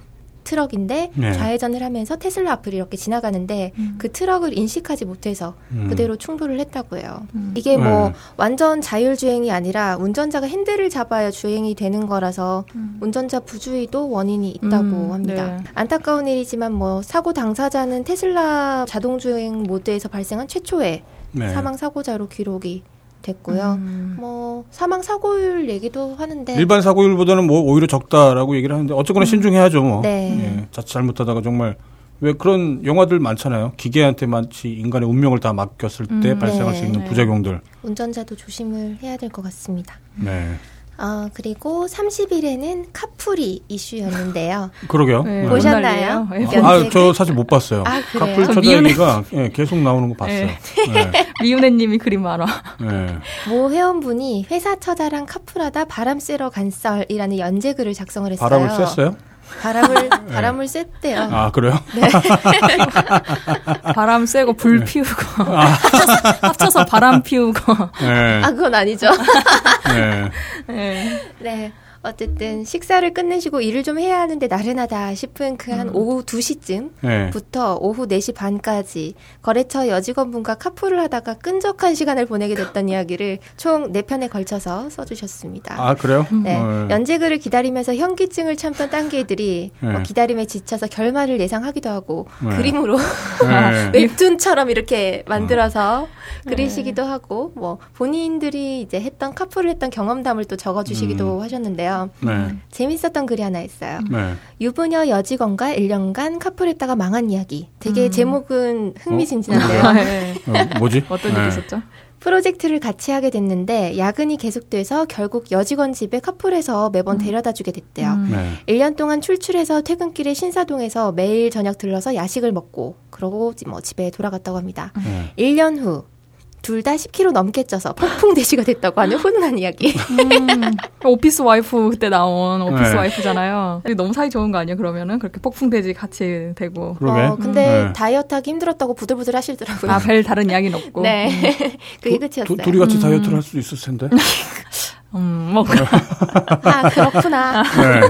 트럭인데 네. 좌회전을 하면서 테슬라 앞을 이렇게 지나가는데 그 트럭을 인식하지 못해서 음. 그대로 충돌을 했다고 해요. 이게 뭐 네. 완전 자율 주행이 아니라 운전자가 핸들을 잡아야 주행이 되는 거라서 운전자 부주의도 원인이 있다고 음, 합니다. 네. 안타까운 일이지만 뭐 사고 당사자는 테슬라 자동 주행 모드에서 발생한 최초의 네. 사망 사고자로 기록이 됐고요. 음. 뭐 사망 사고율 얘기도 하는데 일반 사고율보다는 뭐 오히려 적다라고 얘기를 하는데 어쨌거나 신중해야죠 뭐. 네. 예, 자칫 잘못하다가 정말 왜 그런 영화들 많잖아요. 기계한테 마치 인간의 운명을 다 맡겼을 때 음, 발생할 네. 수 있는 네. 부작용들. 운전자도 조심을 해야 될 것 같습니다. 네. 어, 그리고 30일에는 카풀이 이슈였는데요. (laughs) 그러게요. 네, 네. 보셨나요? 네. 아, 저 사실 못 봤어요. 아, 그래요? 카풀 미운애- 얘기가 예, 계속 나오는 거 봤어요. 네. 네. (laughs) 미운애님이 그림 많아. 네. 모 회원분이 회사 처자랑 카풀하다 바람 쐬러 간 썰이라는 연재글을 작성을 했어요. 바람을 쐈어요? 바람을 (laughs) 바람을 쐈대요. 아, 그래요? (laughs) 바람 쐬고 불 피우고 (laughs) 합쳐서, 합쳐서 바람 피우고. 네. 아 그건 아니죠. 네. 네. 네. 어쨌든 식사를 끝내시고 일을 좀 해야 하는데 나른하다 싶은 그 한 오후 2시쯤 네. 부터 오후 4시 반까지 거래처 여직원분과 카풀을 하다가 끈적한 시간을 보내게 됐던 이야기를 총 4편에 걸쳐서 써주셨습니다. 아, 그래요? 네, 어, 연재글을 기다리면서 현기증을 참던 딴개들이 네. 뭐 기다림에 지쳐서 결말을 예상하기도 하고 네. 그림으로 네. (laughs) 웹툰처럼 이렇게 만들어서 그리시기도 하고 뭐 본인들이 이제 했던 카풀을 했던 경험담을 또 적어주시기도 하셨는데요. 네. 재밌었던 글이 하나 있어요. 네. 유부녀 여직원과 1년간 카풀했다가 망한 이야기. 되게 음. 제목은 흥미진진한데요. 아, 네. 어, 뭐지? (laughs) 어떤 네. 일이 있었죠? 프로젝트를 같이 하게 됐는데 야근이 계속돼서 결국 여직원 집에 카풀해서 매번 데려다 주게 됐대요. 음. 네. 1년 동안 출출해서 퇴근길에 신사동에서 매일 저녁 들러서 야식을 먹고 그러고 뭐 집에 돌아갔다고 합니다. 네. 1년 후 둘 다 10kg 넘게 쪄서 폭풍 대시가 됐다고 하는 훈훈한 이야기. 음, (laughs) 오피스 와이프 그때 나온 오피스 네. 와이프잖아요. 너무 사이 좋은 거 아니에요? 그러면은 그렇게 폭풍돼지 같이 되고 그러게. 어, 근데 네. 다이어트하기 힘들었다고 부들부들 하시더라고요. 아 별 다른 이야기는 없고. 네. (laughs) 그게 두- 끝이었어요. 두, 둘이 같이 다이어트를 할 수도 있었을 텐데. (laughs) 음, 뭐 아, 그렇구나. 네.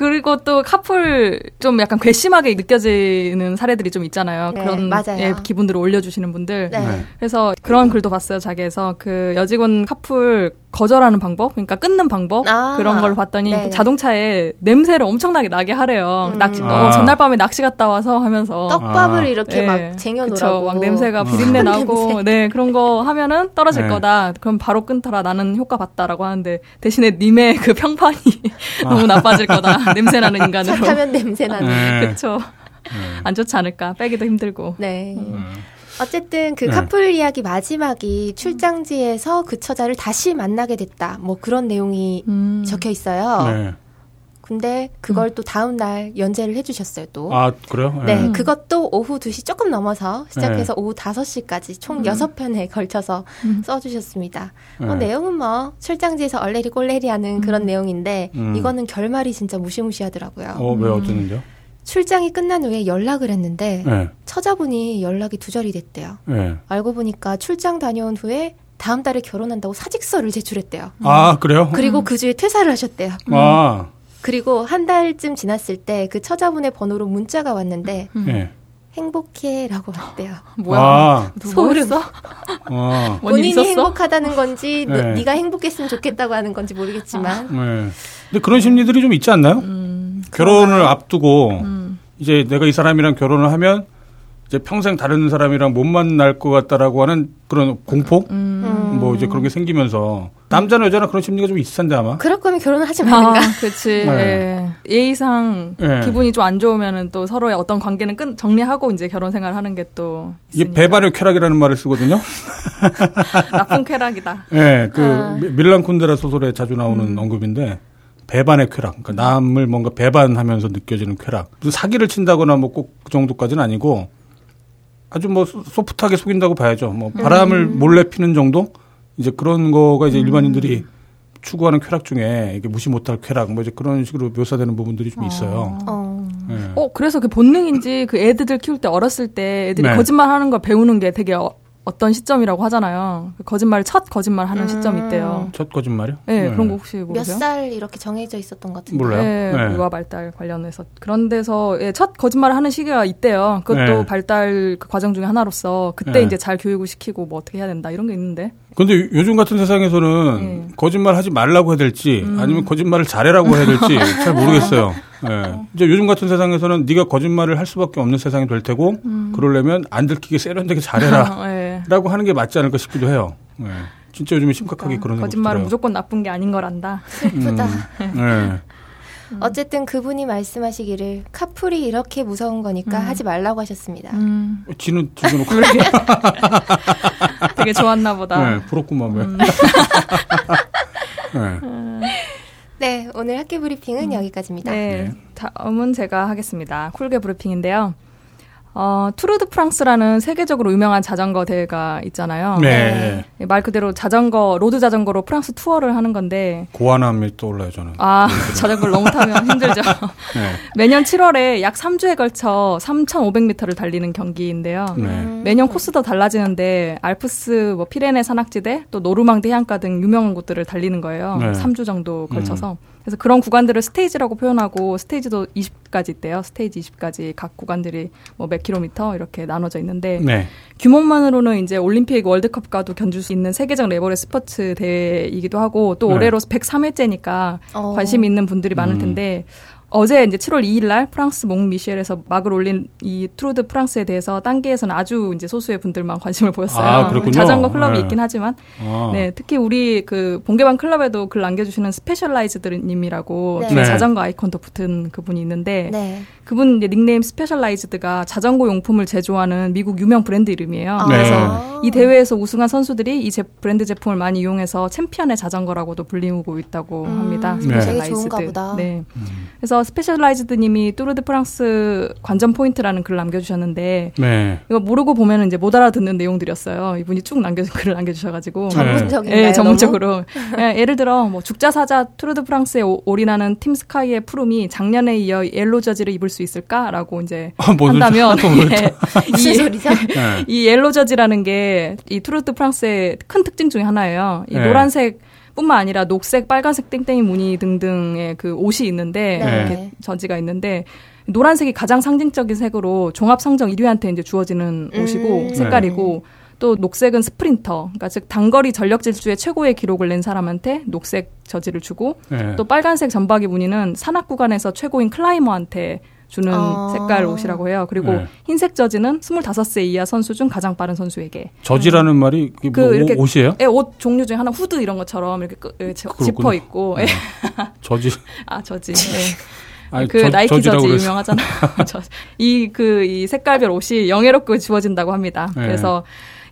그리고 또 카풀 좀 약간 괘씸하게 느껴지는 사례들이 좀 있잖아요. 네, 그런 맞아요. 예, 기분들을 올려주시는 분들. 네. 네. 그래서 그런 글도 봤어요. 자기에서 그 여직원 카풀 거절하는 방법, 그러니까 끊는 방법 아, 그런 걸 봤더니 네. 그 자동차에 냄새를 엄청나게 나게 하래요. 음. 낚시 아. 어, 전날 밤에 낚시 갔다 와서 하면서 떡밥을 아. 이렇게 네. 막 쟁여놓으라고. 그쵸. 막 냄새가 아. 비린내 나고, (laughs) 네, 그런 거 하면은 떨어질 네. 거다. 그럼 바로 끊더라. 나는 효과 봤다라고 하는데, 대신에 님의 (laughs) 그 평판이 너무 나빠질 거다. (laughs) 냄새 나는 차 인간으로. 타면 냄새 나는. 네. 그쵸. 안 좋지 않을까. 빼기도 힘들고. 네. 음. 어쨌든 그 네. 카풀 이야기 마지막이 출장지에서 그 처자를 다시 만나게 됐다. 뭐 그런 내용이 음. 적혀 있어요. 네. 근데 그걸 또 다음 날 연재를 해주셨어요. 또. 아, 그래요? 네, 음. 그것도 오후 2시 조금 넘어서 시작해서 네. 오후 5시까지 총 음. 여섯 편에 걸쳐서 음. 써주셨습니다. 네. 뭐 내용은 뭐 출장지에서 얼레리 꼴레리 하는 그런 내용인데 음. 이거는 결말이 진짜 무시무시하더라고요. 어, 왜 어쩌는데요? 출장이 끝난 후에 연락을 했는데 네. 처자분이 연락이 두절이 됐대요. 네. 알고 보니까 출장 다녀온 후에 다음 달에 결혼한다고 사직서를 제출했대요. 아, 그래요? 그리고 그 주에 퇴사를 하셨대요. 아, 그리고 한 달쯤 지났을 때 그 처자분의 번호로 문자가 왔는데 네. 행복해라고 왔대요. (laughs) 뭐야? 아, 소름. 아, (laughs) 본인이 있었어? 행복하다는 건지 너- 네. 네가 행복했으면 좋겠다고 하는 건지 모르겠지만 네. 근데 그런 심리들이 좀 있지 않나요? 음, 결혼을 앞두고 음. 이제 내가 이 사람이랑 결혼을 하면 이제 평생 다른 사람이랑 못 만날 것 같다라고 하는 그런 공포? 음. 뭐 이제 그런 게 생기면서 남자나 여자나 그런 심리가 좀 있을 텐데 아마. 그럴 거면 결혼을 하지 아, 말든가. 그치. 네. 예. 예의상 네. 기분이 좀 안 좋으면은 또 서로의 어떤 관계는 끝, 정리하고 이제 결혼 생활 하는 게 또. 이게 배반의 쾌락이라는 말을 쓰거든요. (laughs) 나쁜 쾌락이다. 예, 그 아. 미- 밀란 쿤데라 소설에 자주 나오는 음. 언급인데 배반의 쾌락. 그러니까 남을 뭔가 배반하면서 느껴지는 쾌락. 무슨 사기를 친다거나 뭐 꼭 그 정도까지는 아니고 아주 뭐 소- 소프트하게 속인다고 봐야죠. 뭐 바람을 음. 몰래 피는 정도? 이제 그런 거가 이제 일반인들이 추구하는 쾌락 중에 이게 무시 못할 쾌락 뭐 이제 그런 식으로 묘사되는 부분들이 좀 있어요. 어. 예. 어, 그래서 그 본능인지 그 애들 키울 때 어렸을 때 애들이 네. 거짓말 하는 걸 배우는 게 되게 어, 떤 시점이라고 하잖아요. 그 거짓말, 첫 거짓말 하는 음. 시점이 있대요. 첫 거짓말이요? 네, 예. 그런 거 혹시 몇 모르세요? 살 이렇게 정해져 있었던 것 같은데. 몰라요. 네, 네. 불과 발달 관련해서 그런 데서 예, 첫 거짓말을 하는 시기가 있대요. 그것도 네. 발달 그 과정 중에 하나로서 그때 네. 이제 잘 교육을 시키고 뭐 어떻게 해야 된다 이런 게 있는데. 근데 요즘 같은 세상에서는 음. 거짓말 하지 말라고 해야 될지 아니면 거짓말을 잘해라고 해야 될지 (laughs) 잘 모르겠어요. 예. 이제 요즘 같은 세상에서는 네가 거짓말을 할 수밖에 없는 세상이 될 테고 그러려면 안 들키게 세련되게 잘해라 (laughs) 예. 라고 하는 게 맞지 않을까 싶기도 해요. 예. 진짜 요즘에 심각하게 그런 생각이 거짓말은 들어요. 무조건 나쁜 게 아닌 걸 안다. 슬프다. 예. 어쨌든 그분이 말씀하시기를 카풀이 이렇게 무서운 거니까 하지 말라고 하셨습니다. 음, 지는 죽여놓고 (laughs) 되게 좋았나 보다. 예, 부럽구만 왜. (laughs) 예. 네, 오늘 학교 브리핑은 음. 여기까지입니다. 네, 다음은 제가 하겠습니다. 쿨게 브리핑인데요. 어, 투르 드 프랑스라는 세계적으로 유명한 자전거 대회가 있잖아요. 네. 네. 말 그대로 자전거, 로드 자전거로 프랑스 투어를 하는 건데. 고환암이 떠올라요, 저는. 아, (laughs) 자전거를 너무 타면 힘들죠. (laughs) 네. 매년 7월에 약 3주에 걸쳐 3,500m를 달리는 경기인데요. 네. 매년 코스도 달라지는데, 알프스, 뭐, 피레네 산악지대, 또 노르망디 해안가 등 유명한 곳들을 달리는 거예요. 네. 3주 정도 걸쳐서. 음. 그래서 그런 구간들을 스테이지라고 표현하고 스테이지도 20 까지 있대요. 스테이지 20까지 각 구간들이 뭐 몇 킬로미터 이렇게 나눠져 있는데 네. 규모만으로는 이제 올림픽 월드컵과도 견줄 수 있는 세계적 레저 스포츠 대회이기도 하고 또 네. 올해로 103회째니까 어. 관심 있는 분들이 많을 음. 텐데 음. 어제 이제 7월 2일 날 프랑스 몽 미셸에서 막을 올린 이 투르 드 프랑스에 대해서 딴게에서는 아주 이제 소수의 분들만 관심을 보였어요. 아, 그렇군요. 자전거 클럽이 네. 있긴 하지만 아. 네, 특히 우리 그 본개방 클럽에도 글 남겨 주시는 스페셜라이즈드 님이라고 네. 자전거 아이콘도 붙은 그분이 있는데 네. 그분 이제 닉네임 스페셜라이즈드가 자전거 용품을 제조하는 미국 유명 브랜드 이름이에요. 아. 그래서 이 대회에서 우승한 선수들이 이 제, 브랜드 제품을 많이 이용해서 챔피언의 자전거라고도 불리우고 있다고 음, 합니다. 스페셜라이즈드. 네. 음. 그래서 스페셜라이즈드님이 투르 드 프랑스 관전 포인트라는 글을 남겨주셨는데 네. 이거 모르고 보면 이제 못 알아듣는 내용들이었어요. 이분이 쭉 남겨준 (laughs) 글을 남겨주셔가지고 전문적인 네, 전문적으로. 네, 예를 들어 뭐 죽자 사자 투르 드 프랑스에 올인하는 팀 스카이의 프룸이 작년에 이어 옐로 저지를 입을 수 있을까라고 이제 아, 한다면 (laughs) 예, 무슨 소리죠? 네. 이 옐로 저지라는 게 이 투르 드 프랑스의 큰 특징 중에 하나예요. 이 네. 노란색 뿐만 아니라 녹색, 빨간색 땡땡이 무늬 등등의 그 옷이 있는데 네. 이렇게 저지가 있는데 노란색이 가장 상징적인 색으로 종합 성적 1위한테 이제 주어지는 옷이고 음. 색깔이고 네. 또 녹색은 스프린터, 그러니까 즉 단거리 전력 질주의 최고의 기록을 낸 사람한테 녹색 저지를 주고 네. 또 빨간색 점박이 무늬는 산악 구간에서 최고인 클라이머한테 주는 아. 색깔 옷이라고 해요. 그리고 네. 흰색 저지는 25세 이하 선수 중 가장 빠른 선수에게. 저지라는 음. 말이 그뭐 이렇게 옷이에요? 네, 옷 종류 중에 하나 후드 이런 것처럼 이렇게 끄, 지퍼 있고. 네. 저지. 아 저지. 네. (laughs) 아니, 그 저, 나이키 저지 유명하잖아요. (laughs) 이그 이 색깔별 옷이 영예롭게 주어진다고 합니다. 네. 그래서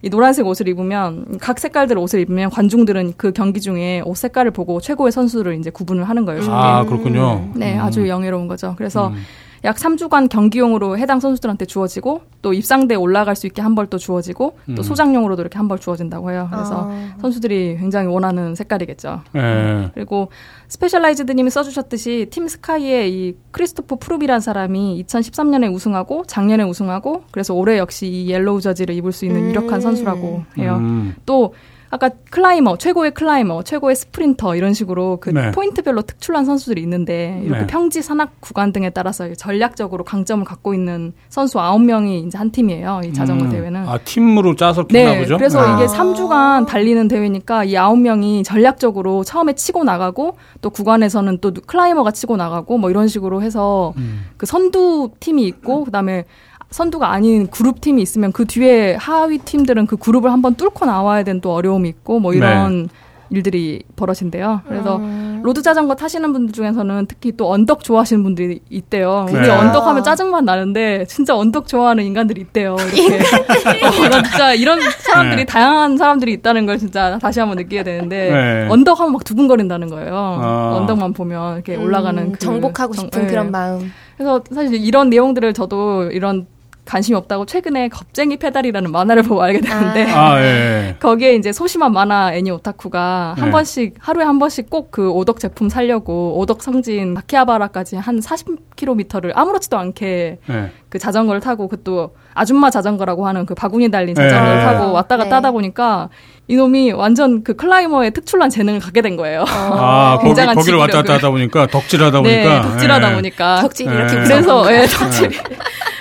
이 노란색 옷을 입으면 각 색깔들 옷을 입으면 관중들은 그 경기 중에 옷 색깔을 보고 최고의 선수를 이제 구분을 하는 거예요. 아 그렇군요. 네, 음. 아주 영예로운 거죠. 그래서 음. 약 3주간 경기용으로 해당 선수들한테 주어지고 또 입상대에 올라갈 수 있게 한 벌 또 주어지고 음. 또 소장용으로도 이렇게 한 벌 주어진다고 해요. 그래서 아. 선수들이 굉장히 원하는 색깔이겠죠. 네. 그리고 스페셜라이즈드님이 써주셨듯이 팀 스카이의 이 크리스토퍼 프룸이란 사람이 2013년에 우승하고 작년에 우승하고 그래서 올해 역시 이 옐로우 저지를 입을 수 있는 유력한 음. 선수라고 해요. 음. 또 아까 클라이머, 최고의 클라이머, 최고의 스프린터 이런 식으로 그 네. 포인트별로 특출난 선수들이 있는데 이렇게 네. 평지 산악 구간 등에 따라서 전략적으로 강점을 갖고 있는 선수 9명이 이제 한 팀이에요. 이 자전거 음. 대회는. 아, 팀으로 짜서 네, 보죠? 그래서 아. 이게 3주간 달리는 대회니까 이 9명이 전략적으로 처음에 치고 나가고 또 구간에서는 또 클라이머가 치고 나가고 뭐 이런 식으로 해서 음. 그 선두 팀이 있고 그다음에 선두가 아닌 그룹 팀이 있으면 그 뒤에 하위 팀들은 그 그룹을 한번 뚫고 나와야 되는 또 어려움이 있고 뭐 이런 네. 일들이 벌어진대요. 그래서 음. 로드 자전거 타시는 분들 중에서는 특히 또 언덕 좋아하시는 분들이 있대요. 네. 우리 언덕 하면 짜증만 나는데 진짜 언덕 좋아하는 인간들이 있대요. 이렇게. (laughs) 어, 진짜 이런 사람들이 네. 다양한 사람들이 있다는 걸 진짜 다시 한번 느끼게 되는데 네. 언덕 하면 막 두근거린다는 거예요. 아. 언덕만 보면 이렇게 올라가는 음, 그 정복하고 싶은 정, 그런 네. 마음. 그래서 사실 이런 내용들을 저도 이런 관심이 없다고 최근에 겁쟁이 페달이라는 만화를 (laughs) 보고 알게 됐는데 아, 아, 예, 예. (laughs) 거기에 이제 소심한 만화 애니 오타쿠가 한 네. 번씩 하루에 한 번씩 꼭 그 오덕 제품 살려고 오덕 성지 아키하바라까지 한 40km를 아무렇지도 않게 네. 그 자전거를 타고 그것도 아줌마 자전거라고 하는 그 바구니 달린 자전거를 네. 타고 왔다 갔다 네. 하다 보니까 이놈이 완전 그 클라이머의 특출난 재능을 갖게 된 거예요. 아, 거기, 거기 를 왔다 갔다 하다 보니까 덕질하다 네, 보니까. 네, 덕질하다 보니까. 덕질 이렇게 그래서 예, 덕질.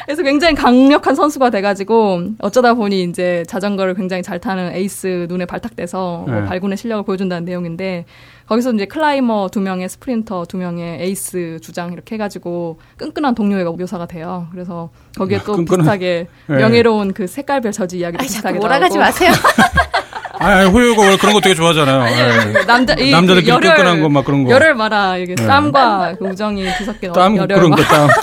그래서 굉장히 강력한 선수가 돼가지고 어쩌다 보니 이제 자전거를 굉장히 잘 타는 에이스 눈에 발탁돼서 뭐 발군의 실력을 보여준다는 내용인데 거기서 이제 클라이머 두 명의 스프린터 두 명의 에이스 주장 이렇게 해가지고 끈끈한 동료애가 묘사가 돼요. 그래서 거기에 또 끈끈한, 비슷하게 네. 명예로운 그 색깔별 저지 이야기도 (laughs) 아니, 비슷하게 몰아가지 마세요. 아니, 후유가 그런 거 되게 좋아하잖아요. 아니, 네. 남자, 이, 남자들끼리 열혈, 끈끈한 거 막 그런 거. 열을 말아. 이게 네. 땀과 그 우정이 뒤섞인 땀, 열혈. 그런 거, 땀. (laughs)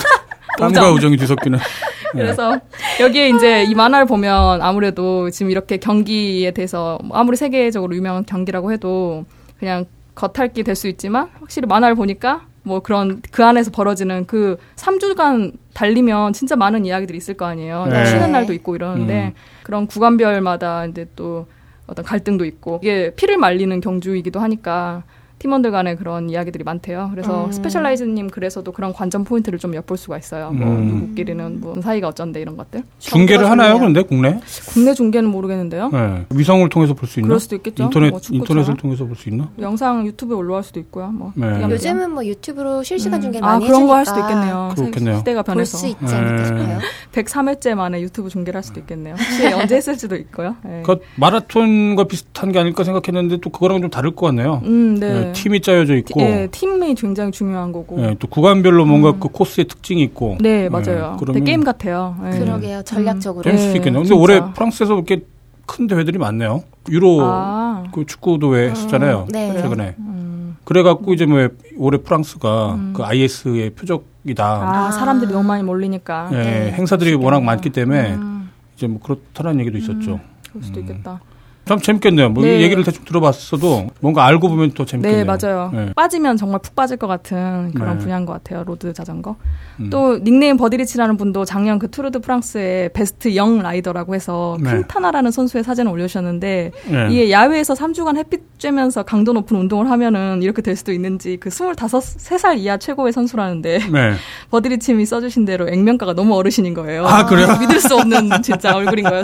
땀과 우정이 뒤섞이는. (laughs) 그래서 여기에 이제 이 만화를 보면 아무래도 지금 이렇게 경기에 대해서 아무리 세계적으로 유명한 경기라고 해도 그냥 겉핥기 될 수 있지만 확실히 만화를 보니까 뭐 그런 그 안에서 벌어지는 그 3주간 달리면 진짜 많은 이야기들이 있을 거 아니에요. 네. 쉬는 날도 있고 이러는데 음. 그런 구간별마다 이제 또 어떤 갈등도 있고 이게 피를 말리는 경주이기도 하니까 팀원들 간에 그런 이야기들이 많대요. 그래서 음. 스페셜라이즈드님 그래서도 그런 관전 포인트를 좀 엿볼 수가 있어요. 뭐 음. 누구끼리는 뭐 사이가 어쩐데 이런 것들. 중계를 정부가 하나요? 그런데 국내? 국내 중계는 모르겠는데요. 네. 위성을 통해서 볼 수 있나? 그럴 수도 있겠죠. 인터넷 뭐. 인터넷을 통해서 볼 수 있나? 영상 유튜브에 올라갈 수도 있고요. 뭐 네. 요즘은 뭐 유튜브로 실시간 음. 중계를 아 많이 그런 거 할 수도 있겠네요. 그렇겠네요. 시대가 볼 변해서 수 있지 않을까 네. (laughs) 싶어요. 103회째 만에 유튜브 중계를 할 수도 있겠네요. 혹시 (laughs) 언제 했을지도 있고요. 네. 그 마라톤과 비슷한 게 아닐까 생각했는데 또 그거랑 좀 다를 것 같네요. 음, 네. 네, 팀이 짜여져 있고, 예, 팀이 굉장히 중요한 거고. 네, 또 구간별로 뭔가 음. 그 코스의 특징이 있고. 네, 맞아요. 그러면 되게 게임 같아요. 예. 그러게요. 전략적으로. 재밌을 수 네, 있겠네요. 근데 진짜. 올해 프랑스에서 이렇게 큰 대회들이 많네요. 유로 아, 그 축구도 왜 했었잖아요. 네. 최근에. 음. 그래갖고 이제 뭐 올해 프랑스가 음. 그 IS의 표적이다. 아, 사람들이 너무 많이 몰리니까. 예, 네. 행사들이 워낙 많기 때문에 음, 이제 뭐 그렇다는 얘기도 있었죠. 그럴 수도 있겠다. 참 재밌겠네요. 뭐 네. 얘기를 대충 들어봤어도 뭔가 알고 보면 더 재밌겠네요. 네, 맞아요. 네. 빠지면 정말 푹 빠질 것 같은 그런 네. 분야인 것 같아요. 로드 자전거. 음. 또 닉네임 버디리치라는 분도 작년 그 투르 드 프랑스의 best young rider라고 해서 네. 퀸타나라는 선수의 사진을 올려주셨는데 네. 이게 야외에서 3주간 햇빛 쬐면서 강도 높은 운동을 하면은 이렇게 될 수도 있는지 그 25, 3살 이하 최고의 선수라는데 네. (laughs) 버디리치님이 써주신 대로 액면가가 너무 어르신인 거예요. 아, 그래요? 믿을 수 없는 진짜 얼굴인 거예요.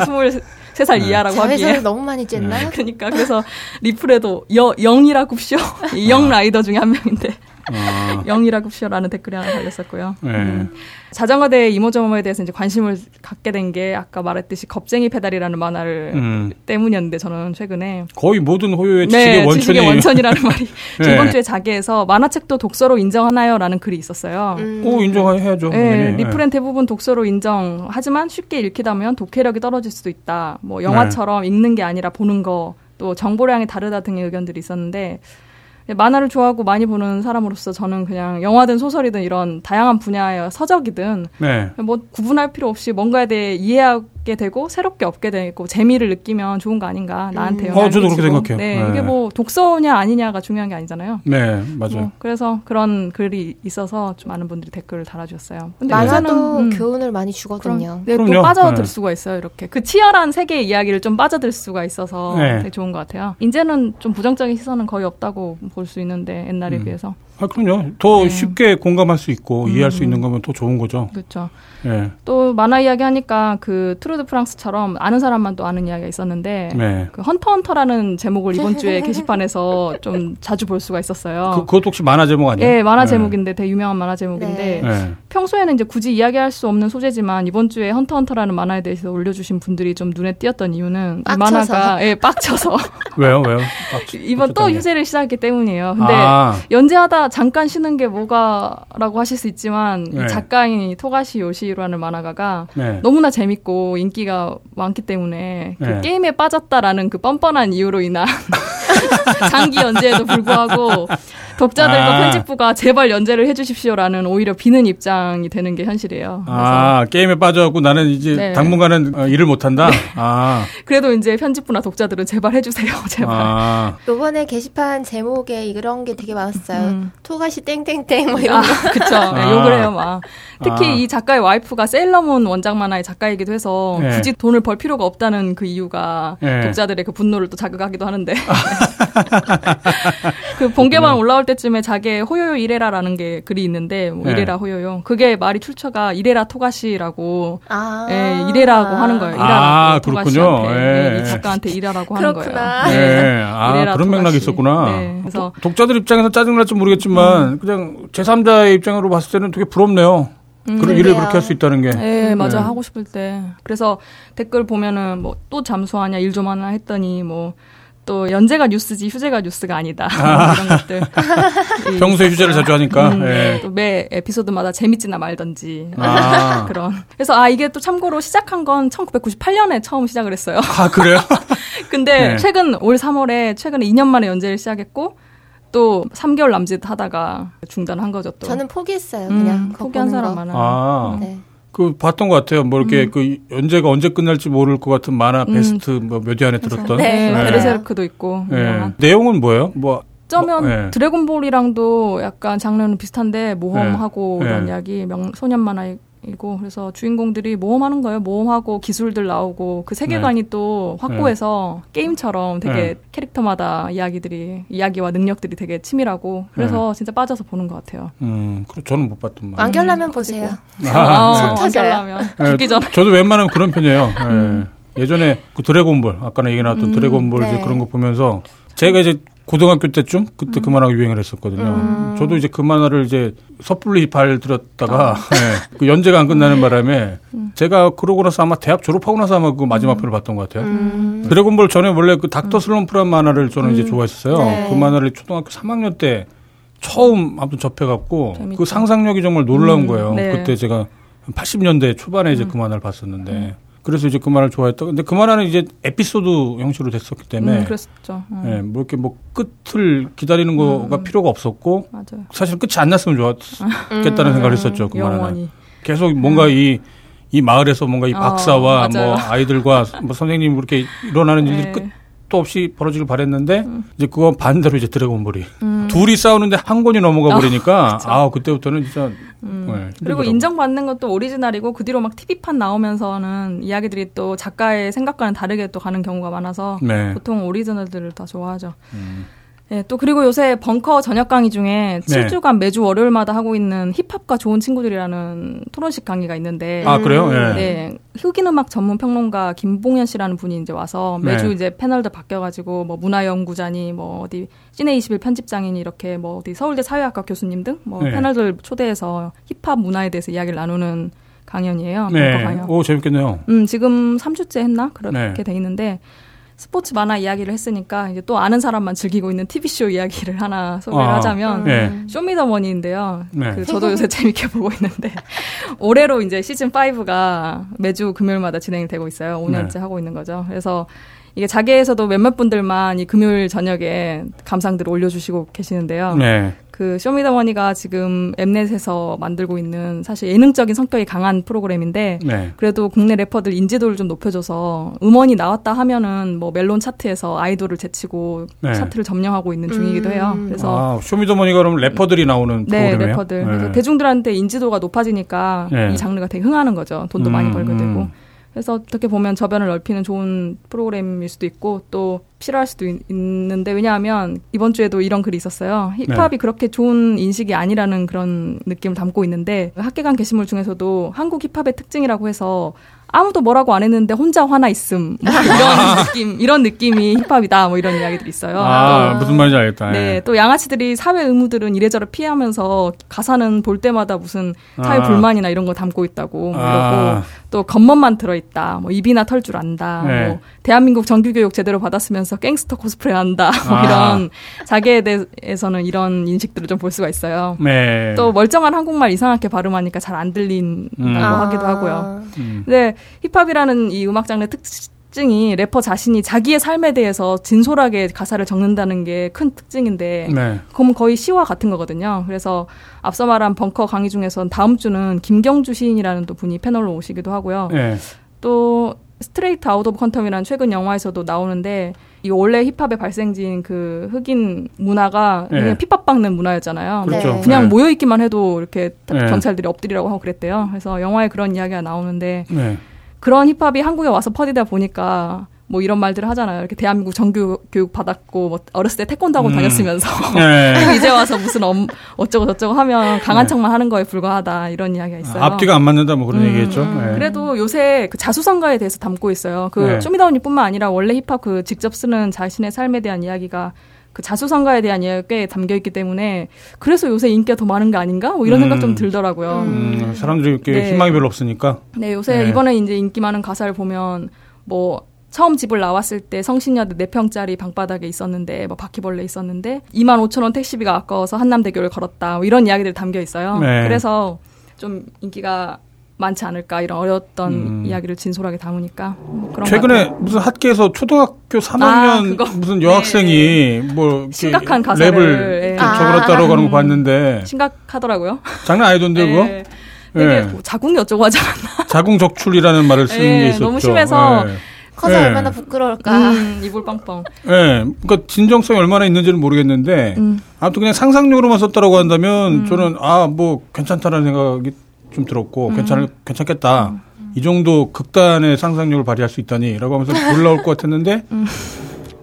23살 네. 이하라고 하기에. 너무 많이 쬐나요? (laughs) 그러니까 그래서 리플에도 여, young이라고 쇼, young rider 중에 한 명인데 아, young이라고 쇼라는 댓글이 하나 달렸었고요. 네. 음. 자전거 대회 이모저모에 대해서 이제 관심을 갖게 된 게 아까 말했듯이 겁쟁이 페달이라는 만화를 음. 때문이었는데 저는 최근에 거의 모든 교양의 지식의 네, 원천이 지식의 원천이라는 (laughs) 말이 네. 이번 주에 자게에서 만화책도 독서로 인정하나요?라는 글이 있었어요. 음. 오 인정해야죠. 네, 당연히. 리플은 대부분 독서로 인정. 하지만 쉽게 읽히다 보면 독해력이 떨어질 수도 있다. 뭐 영화처럼 읽는 게 아니라 보는 거, 또 정보량이 다르다 등의 의견들이 있었는데 만화를 좋아하고 많이 보는 사람으로서 저는 그냥 영화든 소설이든 이런 다양한 분야의 서적이든 네. 뭐 구분할 필요 없이 뭔가에 대해 이해하게 되고 새롭게 얻게 되고 재미를 느끼면 좋은 거 아닌가 나한테 음. 어, 저도 그렇게. 생각해요. 네, 네. 이게 뭐 독서냐 아니냐가 중요한 게 아니잖아요. 네, 맞아요. 뭐 그래서 그런 글이 있어서 좀 많은 분들이 댓글을 달아주셨어요. 근데 만화도 요새는, 음, 교훈을 많이 그럼, 주거든요. 네, 또 그럼요. 빠져들 네. 수가 있어요. 이렇게 그 치열한 세계의 이야기를 좀 빠져들 수가 있어서 네. 되게 좋은 것 같아요. 이제는 좀 부정적인 시선은 거의 없다고 볼수 있는데 옛날에 음. 비해서 아, 그럼요. 더 네. 쉽게 공감할 수 있고 이해할 수 음. 있는 거면 더 좋은 거죠. 그렇죠. 네. 또 만화 이야기 하니까 그 투르 드 프랑스처럼 아는 사람만 또 아는 이야기가 있었는데 네. 그 헌터 헌터라는 제목을 이번 주에 (laughs) 게시판에서 좀 자주 볼 수가 있었어요. 그, 그것도 혹시 만화 제목 아니에요? 예, 만화 네. 제목인데 되게 유명한 만화 제목인데 네. 네. 평소에는 이제 굳이 이야기할 수 없는 소재지만 이번 주에 헌터 헌터라는 만화에 대해서 올려주신 분들이 좀 눈에 띄었던 이유는 이 빡쳐서. 만화가 예 빡쳐서 (laughs) 왜요? 왜요? 이번 또. 휴재를 시작했기 때문이에요. 근데 아, 연재하다 잠깐 쉬는 게 뭐가라고 하실 수 있지만 네. 이 작가인 토가시 요시히로라는 만화가가 네. 너무나 재밌고 인기가 많기 때문에 그 네. 게임에 빠졌다라는 그 뻔뻔한 이유로 인한 (laughs) 장기 연재에도 불구하고 독자들과 아. 편집부가 제발 연재를 해주십시오라는 오히려 비는 입장이 되는 게 현실이에요. 아, 게임에 빠져갖고 나는 이제 네. 당분간은 어, 일을 못한다? 아, (laughs) 그래도 이제 편집부나 독자들은 제발 해주세요, (laughs) 제발. 아, 요번에 게시판 제목에 이런 게 되게 많았어요. 음. 토가시 땡땡땡 뭐 이런 아, 거. 그쵸. 네, 아. 욕을 해요, 막. 특히 아. 이 작가의 와이프가 세일러문 원작 만화의 작가이기도 해서 네. 굳이 돈을 벌 필요가 없다는 그 이유가 네. 독자들의 그 분노를 또 자극하기도 하는데. (laughs) 그 본개방 올라올 때 쯤에 자기의 호요요 이레라라는 게 글이 있는데, 뭐 네. 이레라 호요요. 그게 말이 출처가 이레라 토가시라고, 아. 예, 이레라고 하는 거예요. 아. 그렇군요. 예. 예, 이 작가한테 이라라고 하는 거예요. 그렇구나. 네. 아, (laughs) 이래라 그런 맥락이. 있었구나. 네, 그래서 음. 독- 독자들 입장에서 짜증날지 모르겠지만, 그냥 제3자의 입장으로 봤을 때는 되게 부럽네요. 그런 일을. 그렇게 할 수 있다는 게. 네, 맞아. 네. 하고 싶을 때. 그래서 댓글 보면은 뭐 또 잠수하냐, 일 좀 하나 했더니 뭐 또 연재가 뉴스지 휴재가 뉴스가 아니다. 뭐 (laughs) 이런 것들. 이 (laughs) 평소에 휴재를 자주 하니까. 음, 예. 또매 에피소드마다 재밌지나 말던지. 아. (laughs) 그런. 그래서 아 이게 또 참고로 시작한 건 1998년에 처음 시작을 했어요. 아, 그래요? 근데 네. 최근 올 3월에 최근에 2년 만에 연재를 시작했고 또 3개월 남짓 하다가 중단한 거죠 또. 저는 포기했어요. 음, 그냥 그거 포기한 사람 거. 많아요. 아. 네. 그 봤던 것 같아요. 뭐 이렇게 그 연재가 언제 끝날지 모를 것 같은 만화 음. 베스트 뭐몇위 안에 들었던. 네, 네. 베르세르크도 있고. 예. 유명한. 내용은 뭐예요? 뭐 어쩌면 뭐, 네. 드래곤볼이랑도 약간 장르는 비슷한데 모험하고 네. 이런 네. 이야기 명 소년 만화 이고 그래서 주인공들이 모험하는 거예요. 모험하고 기술들 나오고 그 세계관이 네. 또 확고해서 네. 게임처럼 되게 네. 캐릭터마다 이야기들이 이야기와 능력들이 되게 치밀하고 그래서 네. 진짜 빠져서 보는 것 같아요. 음, 저는 못 봤던 말. 완결라면 음, 보세요. 아, 완결라면 죽기 전. 저도 웬만하면 그런 편이에요. 음. 예전에 그 드래곤볼 아까는 얘기 나왔던 음, 드래곤볼 네. 그런 거 보면서 제가 이제 고등학교 때쯤 그때 음. 그 만화가 유행을 했었거든요. 음. 저도 이제 그 만화를 이제 섣불리 발 들었다가 아. (laughs) 네, 그 연재가 안 끝나는 음. 바람에 음. 제가 그러고 나서 아마 대학 졸업하고 나서 아마 그 마지막 편을 봤던 것 같아요. 음. 드래곤볼 전에 원래 그 닥터 슬럼프란 만화를 저는 이제 좋아했었어요. 네. 그 만화를 초등학교 3학년 때 처음 아무튼 접해갖고 재밌다. 그 상상력이 정말 놀라운 거예요. 네. 그때 제가 80년대 초반에 이제 그 만화를 봤었는데. 그래서 이제 그 말을 좋아했다. 근데 그 말은 이제 에피소드 형식으로 됐었기 때문에. 음, 그랬죠. 음. 네, 뭐 이렇게 뭐 끝을 기다리는 거가 음. 필요가 없었고. 맞아요. 사실 끝이 안 났으면 좋았겠다는 음. 생각을 했었죠. 그 말은. 계속 뭔가 이, 이 마을에서 뭔가 이 어, 박사와 어, 뭐 아이들과 뭐 선생님 이렇게 일어나는 (laughs) 일들이 네. 끝 끝도 없이 벌어지길 바랬는데 음. 이제 그건 반대로 이제 드래곤볼이 음. 둘이 싸우는데 한 권이 넘어가 아, 버리니까 (laughs) 아, 아 그때부터는 진짜 음. 네, 그리고 인정받는 것도 오리지널이고 그 뒤로 막 TV판 나오면서는 이야기들이 또 작가의 생각과는 다르게 또 가는 경우가 많아서 네. 보통 오리지널들을 더 좋아하죠. 음. 네, 또 그리고 요새 벙커 저녁 강의 중에 네. 7주간 매주 월요일마다 하고 있는 힙합과 좋은 친구들이라는 토론식 강의가 있는데 아 그래요? 네. 네. 흑인 음악 전문 평론가 김봉현 씨라는 분이 이제 와서 매주 네. 이제 패널도 바뀌어가지고 뭐 문화 연구자니 뭐 어디 시내 21 편집장이니 이렇게 뭐 어디 서울대 사회학과 교수님 등뭐 네. 패널들 초대해서 힙합 문화에 대해서 이야기를 나누는 강연이에요. 네. 벙커 강연. 오 재밌겠네요. 음 지금 3주째 했나 그렇게 네. 돼 있는데. 스포츠 만화 이야기를 했으니까 이제 또 아는 사람만 즐기고 있는 TV쇼 이야기를 하나 소개를 아, 하자면 네. 쇼미더머니인데요. 네. 그 저도 요새 (laughs) 재밌게 보고 있는데 (laughs) 올해로 이제 시즌 5가 매주 금요일마다 진행이 되고 있어요. 5년째 네. 하고 있는 거죠. 그래서 이게 자계에서도 몇몇 분들만 이 금요일 저녁에 감상들을 올려주시고 계시는데요. 네. 그 쇼미더머니가 지금 엠넷에서 만들고 있는 사실 예능적인 성격이 강한 프로그램인데 네. 그래도 국내 래퍼들 인지도를 좀 높여줘서 음원이 나왔다 하면은 뭐 멜론 차트에서 아이돌을 제치고 네. 차트를 점령하고 있는 중이기도 해요. 음. 그래서 아, 쇼미더머니가 그럼 래퍼들이 나오는 네, 프로그램이에요? 래퍼들. 네. 그래서 대중들한테 인지도가 높아지니까 네. 이 장르가 되게 흥하는 거죠. 돈도 음, 많이 벌게 되고. 음. 그래서 어떻게 보면 저변을 넓히는 좋은 프로그램일 수도 있고 또 필요할 수도 있, 는데 왜냐하면 이번 주에도 이런 글이 있었어요. 힙합이 네. 그렇게 좋은 인식이 아니라는 그런 느낌을 담고 있는데 핫게 간 게시물 중에서도 한국 힙합의 특징이라고 해서 아무도 뭐라고 안 했는데 혼자 화나 있음 뭐 이런 (laughs) 느낌 이런 느낌이 힙합이다 뭐 이런 이야기들이 있어요. 아 또, 무슨 말인지 알겠다. 네, 예. 또 양아치들이 사회 의무들은 이래저래 피하면서 가사는 볼 때마다 무슨 사회 아. 불만이나 이런 거 담고 있다고 뭐 아. 또 겉멋만 들어있다. 뭐 입이나 털 줄 안다. 네. 뭐 대한민국 정규교육 제대로 받았으면서 갱스터 코스프레 한다. 뭐 아. 이런 자기에 대해서는 이런 인식들을 좀 볼 수가 있어요. 네. 또 멀쩡한 한국말 이상하게 발음하니까 잘 안 들린다고 음. 하기도 하고요. 음. 근데 힙합이라는 이 음악 장르 특징이 래퍼 자신이 자기의 삶에 대해서 진솔하게 가사를 적는다는 게 큰 특징인데 네. 그럼 거의 시와 같은 거거든요. 그래서 앞서 말한 벙커 강의 중에선 다음 주는 김경주 시인이라는 또 분이 패널로 오시기도 하고요. 네. 또 스트레이트 아웃 오브 컨텀이라는 최근 영화에서도 나오는데 이 원래 힙합의 발생지인 그 흑인 문화가 네. 그냥 핍박 받는 문화였잖아요. 그렇죠. 네. 그냥 네. 모여 있기만 해도 이렇게 네. 경찰들이 엎드리라고 하고 그랬대요. 그래서 영화에 그런 이야기가 나오는데 네. 그런 힙합이 한국에 와서 퍼지다 보니까 뭐 이런 말들을 하잖아요. 이렇게 대한민국 정규 교육 받았고 뭐 어렸을 때 태권도 하고 음. 다녔으면서 (laughs) 네. 그리고 이제 와서 무슨 엄, 어쩌고 저쩌고 하면 강한 네. 척만 하는 거에 불과하다 이런 이야기가 있어요. 앞뒤가 안 맞는다 뭐 그런 음. 얘기했죠. 네. 그래도 요새 그 자수성가에 대해서 담고 있어요. 그 네. 쇼미더머니뿐만 아니라 원래 힙합 그 직접 쓰는 자신의 삶에 대한 이야기가 그 자수성가에 대한 이야기가 꽤 담겨 있기 때문에 그래서 요새 인기가 더 많은 거 아닌가? 뭐 이런 음. 생각 좀 들더라고요. 음. 사람들이 이렇게 네. 희망이 별로 없으니까. 네, 요새 네. 이번에 이제 인기 많은 가사를 보면 뭐 처음 집을 나왔을 때 성신여대 4평짜리 방바닥에 있었는데 뭐 바퀴벌레 있었는데 2만 5천 원 택시비가 아까워서 한남대교를 걸었다. 뭐 이런 이야기들이 담겨 있어요. 네. 그래서 좀 인기가 많지 않을까 이런 어려웠던 음. 이야기를 진솔하게 담으니까 뭐 최근에 무슨 학교에서 초등학교 3학년 아, 무슨 여학생이 네. 뭐 심각한 가사를 랩을 네. 적어놨다고 아, 하는 거 봤는데 심각하더라고요. 장난 아니던데 그거? 네. 되게 네. 뭐 자궁이 어쩌고 하지 않나. 자궁 적출이라는 말을 쓰는 네, 게 있었죠. 너무 심해서 커서 네. 얼마나 부끄러울까. 음, 이불 빵빵. 예, 그러니까 진정성이 얼마나 있는지는 모르겠는데 음. 아무튼 그냥 상상력으로만 썼다라고 한다면 저는 아 뭐 괜찮다라는 생각이 좀 들었고 음. 괜찮을 괜찮겠다. 이 정도 극단의 상상력을 발휘할 수 있다니라고 하면서 (laughs) 놀라울 것 같았는데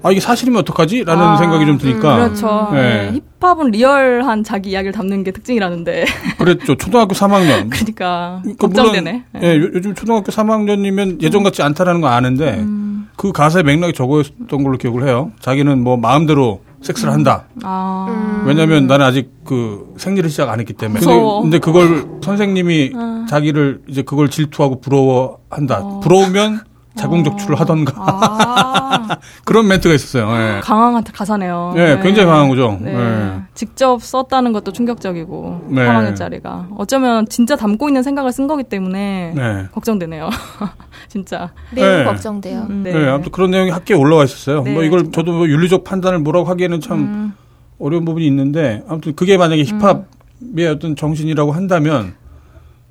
아 이게 사실이면 어떡하지?라는 음. 아, 생각이 좀 드니까 그렇죠. 네. 네. 힙합은 리얼한 자기 이야기를 담는 게 특징이라는데. (laughs) 그랬죠. 초등학교 3학년. (laughs) 그러니까 그러니까 걱정되네. 물론, 예, 요- 요즘 초등학교 3학년이면 예전 같지 않다라는 거 아는데 음. 그 가사의 맥락이 저거였던 걸로 기억을 해요. 자기는 뭐 마음대로 섹스를 한다. 아. 왜냐면 나는 아직 그 생리를 시작 안 했기 때문에. 근데, 근데 그걸 선생님이 자기를 이제 그걸 질투하고 부러워한다. 부러우면 자궁 적출을 하던가. 아. (laughs) 그런 멘트가 있었어요. 예. 강한 가사네요. 예, 굉장히 강한 거죠. 네. 예. 직접 썼다는 것도 충격적이고 네. 3학년짜리가 어쩌면 진짜 담고 있는 생각을 쓴 거기 때문에 네. 걱정되네요. (laughs) 진짜. 매우 네. 걱정돼요. 음, 네. 아무튼 그런 내용이 학교에 올라와 있었어요. 네. 뭐 이걸 저도 뭐 윤리적 판단을 뭐라고 하기에는 참 음. 어려운 부분이 있는데 아무튼 그게 만약에 힙합의 어떤 정신이라고 한다면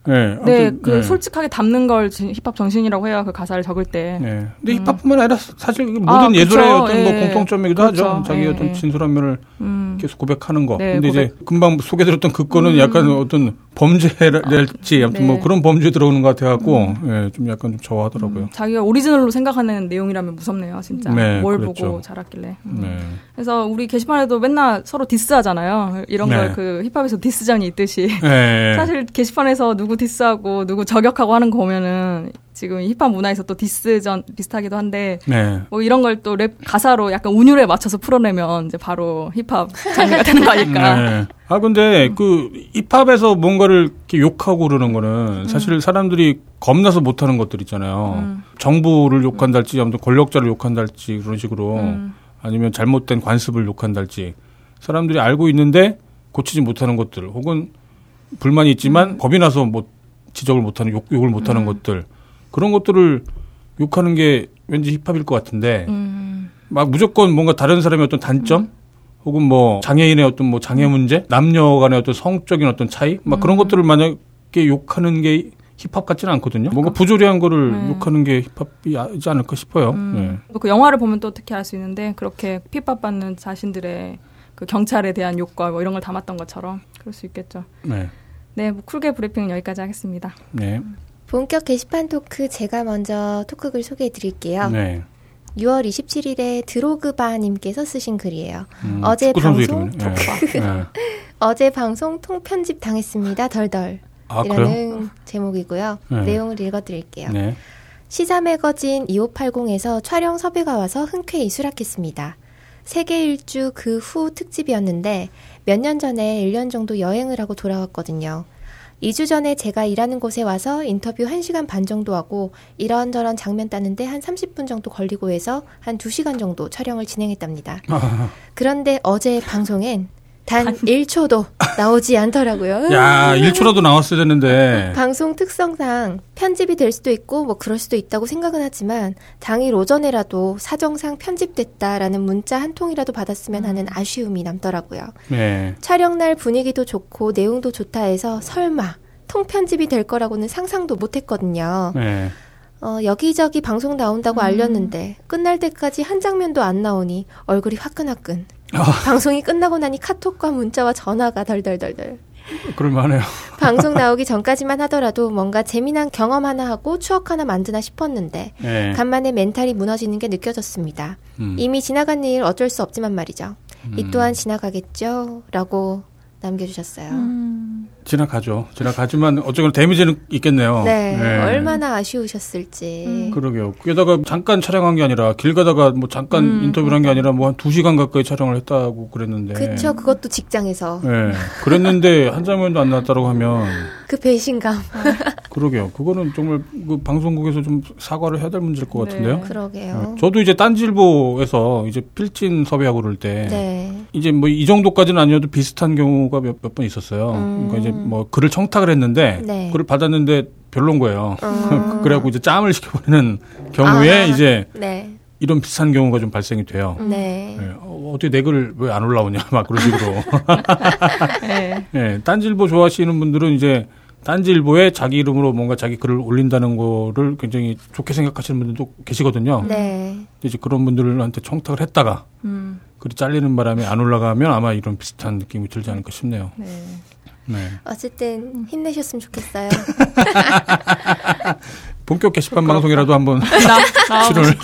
예. 아무튼, 네, 그 네. 솔직하게 담는 걸 진- 힙합 정신이라고 해요. 그 가사를 적을 때. 네. 근데 힙합뿐만 아니라 사실 모든 아. 예술의 어떤 뭐 예. 공통점이기도 그렇죠. 하죠. 자기 예, 어떤 예. 진솔한 면을 음. 계속 고백하는 거. 네, 근데 이제 고백. 금방 소개드렸던 그 건은 약간 어떤 범죄랄지 아무튼 네. 뭐 그런 범죄에 들어오는 것 같아갖고 예, 좀 약간 좀 저어하더라고요. 자기가 오리지널로 생각하는 내용이라면 무섭네요, 진짜. 네, 뭘 그렇죠. 보고 자랐길래. 음. 네. 그래서 우리 게시판에도 맨날 서로 diss하잖아요. 이런 네. 걸그 힙합에서 diss전이 있듯이. 예. (laughs) 사실 게시판에서 누구 diss하고 누구 저격하고 하는 거 보면은 지금 힙합 문화에서 또 디스전 비슷하기도 한데 네. 뭐 이런 걸 또 랩 가사로 약간 운율에 맞춰서 풀어내면 이제 바로 힙합 장르가 되는 거 아닐까. 네. 아 근데 그 힙합에서 뭔가를 이렇게 욕하고 그러는 거는 사실 사람들이 겁나서 못하는 것들 있잖아요. 음. 정부를 욕한달지 아무튼 권력자를 욕한달지 그런 식으로 음. 아니면 잘못된 관습을 욕한달지 사람들이 알고 있는데 고치지 못하는 것들 혹은 불만이 있지만 음. 겁이 나서 뭐 지적을 못하는 욕, 욕을 못하는 것들 그런 것들을 욕하는 게 왠지 힙합일 것 같은데 음. 막 무조건 뭔가 다른 사람의 어떤 단점 혹은 뭐 장애인의 어떤 뭐 장애 문제 남녀 간의 어떤 성적인 어떤 차이 막 그런 것들을 만약에 욕하는 게 힙합 같지는 않거든요. 뭔가 부조리한 거를 네. 욕하는 게 힙합이지 않을까 싶어요. 음. 그 영화를 보면 또 특히 알 수 있는데 그렇게 핍박받는 자신들의 그 경찰에 대한 욕과 뭐 이런 걸 담았던 것처럼 그럴 수 있겠죠. 네. 네. 네, 뭐 쿨게 브리핑은 여기까지 하겠습니다. 네. 본격 게시판 토크 제가 먼저 토크글 소개해 드릴게요. 네. 6월 27일에 드로그바님께서 쓰신 글이에요. 음, 어제 방송. 네. (laughs) 네. 어제 방송 통편집 당했습니다. 덜덜. 아, 그래요? 이라는 제목이고요. 네. 내용을 읽어드릴게요. 네. 시사 매거진 2580에서 촬영 섭외가 와서 흔쾌히 수락했습니다. 세계 일주 그 후 특집이었는데 몇 년 전에 1년 정도 여행을 하고 돌아왔거든요. 2주 전에 제가 일하는 곳에 와서 인터뷰 1시간 반 정도 하고 이런저런 장면 따는데 한 30분 정도 걸리고 해서 한 2시간 정도 촬영을 진행했답니다. (laughs) 그런데 어제 방송엔 단 1초도 나오지 않더라고요. 야, 1초라도 나왔어야 되는데. 방송 특성상 편집이 될 수도 있고 뭐 그럴 수도 있다고 생각은 하지만 당일 오전에라도 사정상 편집됐다라는 문자 한 통이라도 받았으면 하는 아쉬움이 남더라고요. 네. 촬영 날 분위기도 좋고 내용도 좋다 해서 설마 통편집이 될 거라고는 상상도 못 했거든요. 네. 어, 여기저기 방송 나온다고 알렸는데 끝날 때까지 한 장면도 안 나오니 얼굴이 화끈화끈. 방송이 끝나고 나니 카톡과 문자와 전화가 덜덜덜덜. 그럴만해요. 방송 나오기 전까지만 하더라도 뭔가 재미난 경험 하나 하고 추억 하나 만드나 싶었는데 네. 간만에 멘탈이 무너지는 게 느껴졌습니다. 음. 이미 지나간 일 어쩔 수 없지만 말이죠. 이 또한 지나가겠죠? 라고 남겨주셨어요. 지나가죠. 지나가지만 어쨌거나 데미지는 있겠네요. 네, 얼마나 아쉬우셨을지. 그러게요. 게다가 잠깐 촬영한 게 아니라 길 가다가 뭐 잠깐 음, 인터뷰를 한 게 아니라 뭐 한 두 시간 가까이 촬영을 했다고 그랬는데. 그쵸, 그것도 직장에서. 네. 그랬는데 한 장면도 안 나왔다고 하면 그 배신감. (laughs) 그러게요. 그거는 정말 그 방송국에서 좀 사과를 해야 될 문제일 것 네. 같은데요. 그러게요. 네. 저도 이제 딴지일보에서 이제 필진 섭외하고 그럴 때 네. 이제 뭐 이 정도까지는 아니어도 비슷한 경우가 몇 번 있었어요. 그러니까 이제 뭐 글을 청탁을 했는데 음. 네. 글을 받았는데 별론 거예요. 음. (laughs) 그래갖고 이제 짬을 시켜버리는 경우에 아. 이제 네. 이런 비슷한 경우가 좀 발생이 돼요. 네. 예, 어, 어떻게 내 글 왜 안 올라오냐 (laughs) 막 그런 식으로. (laughs) 네. 예, 딴질보 좋아하시는 분들은 이제 딴지일보에 자기 이름으로 뭔가 자기 글을 올린다는 거를 굉장히 좋게 생각하시는 분들도 계시거든요. 네. 이제 그런 분들한테 청탁을 했다가 음. 글이 잘리는 바람에 안 올라가면 아마 이런 비슷한 느낌이 들지 않을까 싶네요. 네. 네. 어쨌든 힘내셨으면 좋겠어요. (laughs) 본격 게시판 방송이라도 한번 출연을. (laughs)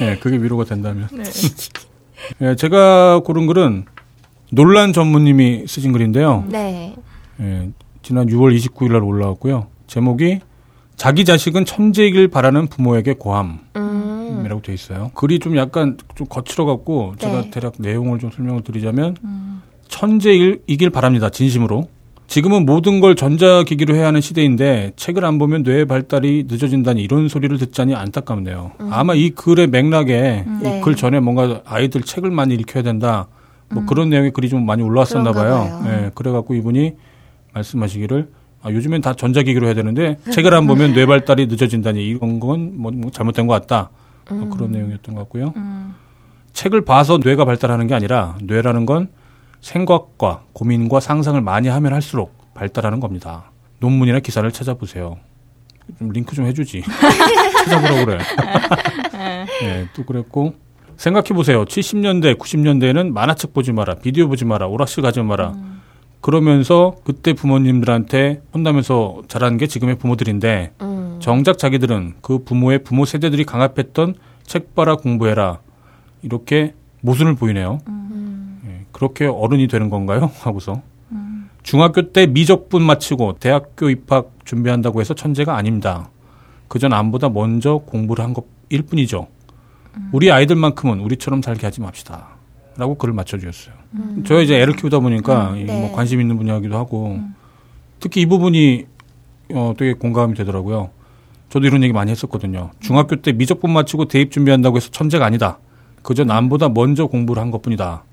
네, 그게 위로가 된다면. 네. 네, 제가 고른 글은 논란 전무님이 쓰신 글인데요. 네. 예, 지난 6월 29일 날 올라왔고요. 제목이 자기 자식은 천재이길 바라는 부모에게 고함이라고 음. 돼 있어요. 글이 좀 약간 좀 거칠어 갖고 제가 네. 대략 내용을 좀 설명을 드리자면 천재이길 바랍니다. 진심으로. 지금은 모든 걸 전자기기로 해야 하는 시대인데 책을 안 보면 뇌의 발달이 늦어진다니 이런 소리를 듣자니 안타깝네요. 아마 이 글의 맥락에 네. 이글 전에 뭔가 아이들 책을 많이 읽혀야 된다. 뭐 그런 내용의 글이 좀 많이 올라왔었나 봐요. 봐요. 예, 그래갖고 이분이 말씀하시기를 아, 요즘엔 다 전자기기로 해야 되는데 책을 안 보면 (laughs) 뇌 발달이 늦어진다니 이런 건 뭐 잘못된 것 같다. 뭐 그런 내용이었던 것 같고요. 책을 봐서 뇌가 발달하는 게 아니라 뇌라는 건 생각과 고민과 상상을 많이 하면 할수록 발달하는 겁니다. 논문이나 기사를 찾아보세요. 좀 링크 좀 해주지. (laughs) 찾아보라고 그래. 네, 또 그랬고 생각해 보세요. 70년대, 90년대에는 만화책 보지 마라, 비디오 보지 마라, 오락실 가지 마라. 그러면서 그때 부모님들한테 혼나면서 자란 게 지금의 부모들인데 음. 정작 자기들은 그 부모의 부모 세대들이 강압했던 책 봐라 공부해라 이렇게 모순을 보이네요. 예, 그렇게 어른이 되는 건가요? (laughs) 하고서 중학교 때 미적분 마치고 대학교 입학 준비한다고 해서 천재가 아닙니다. 그저 남보다 먼저 공부를 한 것일 뿐이죠. 우리 아이들만큼은 우리처럼 살게 하지 맙시다. 라고 글을 맞춰주셨어요. 저희 이제 애를 키우다 보니까 이게 네. 뭐 관심 있는 분야이기도 하고 특히 이 부분이 어, 되게 공감이 되더라고요. 저도 이런 얘기 많이 했었거든요. 중학교 때 미적분 마치고 대입 준비한다고 해서 천재가 아니다. 그저 남보다 먼저 공부를 한 것뿐이다.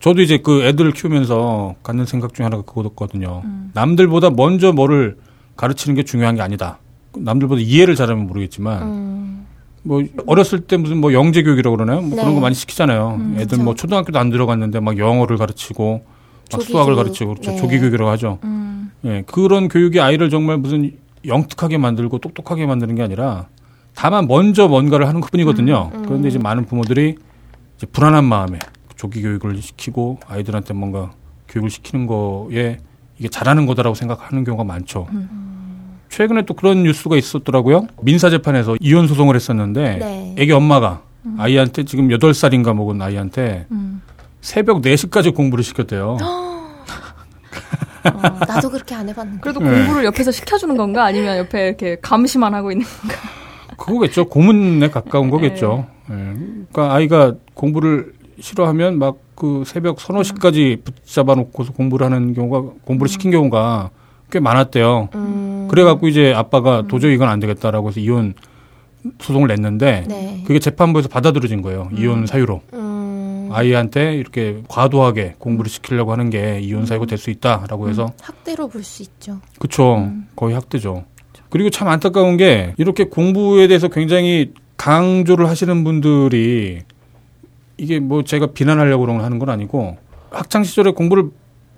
저도 이제 그 애들을 키우면서 갖는 생각 중에 하나가 그거였거든요. 남들보다 먼저 뭐를 가르치는 게 중요한 게 아니다. 남들보다 이해를 잘하면 모르겠지만 음. 뭐 어렸을 때 무슨 뭐 영재 교육이라고 그러나요? 뭐 네. 그런 거 많이 시키잖아요. 애들 그렇죠. 뭐 초등학교도 안 들어갔는데 막 영어를 가르치고 막 수학을 교육. 가르치고 그렇죠. 네. 조기 교육이라고 하죠. 음. 예, 그런 교육이 아이를 정말 무슨 영특하게 만들고 똑똑하게 만드는 게 아니라 다만 먼저 뭔가를 하는 것뿐이거든요. 음, 음. 그런데 이제 많은 부모들이 이제 불안한 마음에 조기 교육을 시키고 아이들한테 뭔가 교육을 시키는 거에 이게 잘하는 거다라고 생각하는 경우가 많죠. 최근에 또 그런 뉴스가 있었더라고요. 민사 재판에서 이혼 소송을 했었는데 네. 애기 엄마가 아이한테 지금 8살인가 먹은 아이한테 음. 새벽 4시까지 공부를 시켰대요. (laughs) 어, 나도 그렇게 안 해봤는데. 그래도 네. 공부를 옆에서 시켜주는 건가? 아니면 옆에 이렇게 감시만 하고 있는 건가? 그거겠죠. 고문에 가까운 거겠죠. 예. 그러니까 아이가 공부를 싫어하면 막 그 새벽 서너 시까지 붙잡아 놓고서 공부를 하는 경우가 공부를 시킨 경우가 꽤 많았대요. 음. 그래갖고 이제 아빠가 도저히 이건 안 되겠다라고 해서 이혼 소송을 냈는데 네. 그게 재판부에서 받아들여진 거예요. 이혼 사유로. 음. 아이한테 이렇게 과도하게 공부를 시키려고 하는 게 이혼 사유가 될 수 있다라고 해서 학대로 볼 수 있죠. 그쵸. 거의 학대죠. 그리고 참 안타까운 게 이렇게 공부에 대해서 굉장히 강조를 하시는 분들이 이게 뭐 제가 비난하려고 그런 걸 하는 건 아니고 학창 시절에 공부를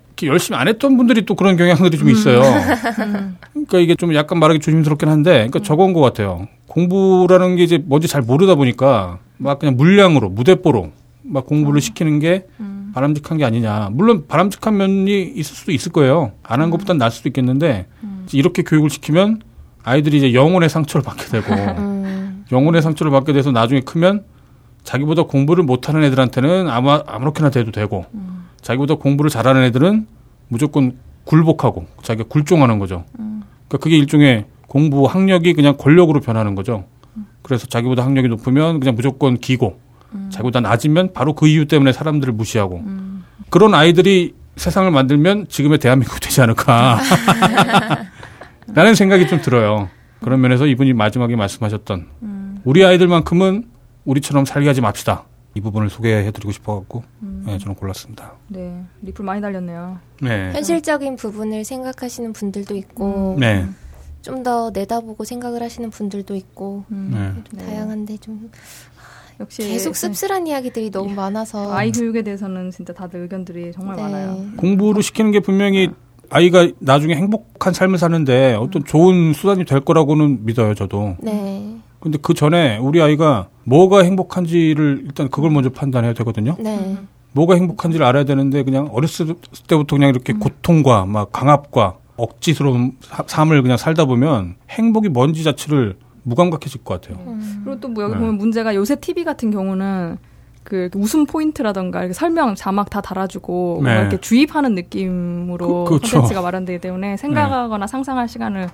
이렇게 열심히 안 했던 분들이 또 그런 경향들이 좀 있어요. (laughs) 그러니까 이게 좀 약간 말하기 조심스럽긴 한데, 그러니까 저건 것 같아요. 공부라는 게 이제 뭔지 잘 모르다 보니까 막 그냥 물량으로 무대뽀로 막 공부를 시키는 게 바람직한 게 아니냐. 물론 바람직한 면이 있을 수도 있을 거예요. 안 한 것보단 나을 수도 있겠는데 이렇게 교육을 시키면 아이들이 이제 영혼의 상처를 받게 되고 음. 영혼의 상처를 받게 돼서 나중에 크면 자기보다 공부를 못하는 애들한테는 아마 아무렇게나 돼도 되고 자기보다 공부를 잘하는 애들은 무조건 굴복하고 자기가 굴종하는 거죠. 그러니까 그게 일종의 공부 학력이 그냥 권력으로 변하는 거죠. 그래서 자기보다 학력이 높으면 그냥 무조건 기고 자기보다 낮으면 바로 그 이유 때문에 사람들을 무시하고. 그런 아이들이 세상을 만들면 지금의 대한민국이 되지 않을까. (laughs) 라는 생각이 좀 들어요. 그런 면에서 이분이 마지막에 말씀하셨던 우리 아이들만큼은 우리처럼 살게 하지 맙시다. 이 부분을 소개해드리고 싶어갖고 네, 저는 골랐습니다. 네, 리플 많이 달렸네요. 네. 현실적인 부분을 생각하시는 분들도 있고 네. 좀 더 내다보고 생각을 하시는 분들도 있고 음, 네. 좀 네. 다양한데 좀 역시 계속 씁쓸한 이야기들이 너무 많아서 아이 교육에 대해서는 진짜 다들 의견들이 정말 네. 많아요. 공부를 시키는 게 분명히 아이가 나중에 행복한 삶을 사는데 어떤 좋은 수단이 될 거라고는 믿어요, 저도. 네. 근데 그 전에 우리 아이가 뭐가 행복한지를 일단 그걸 먼저 판단해야 되거든요. 네. 뭐가 행복한지를 알아야 되는데 그냥 어렸을 때부터 그냥 이렇게 고통과 막 강압과 억지스러운 사- 삶을 그냥 살다 보면 행복이 뭔지 자체를 무감각해질 것 같아요. 그리고 또 뭐 여기 네. 보면 문제가 요새 TV 같은 경우는 그 웃음 포인트라던가 이렇게 설명 자막 다 달아주고 뭔가 네. 이렇게 주입하는 느낌으로 그- 그렇죠. 콘텐츠가 마련되기 때문에 생각하거나 상상할 시간을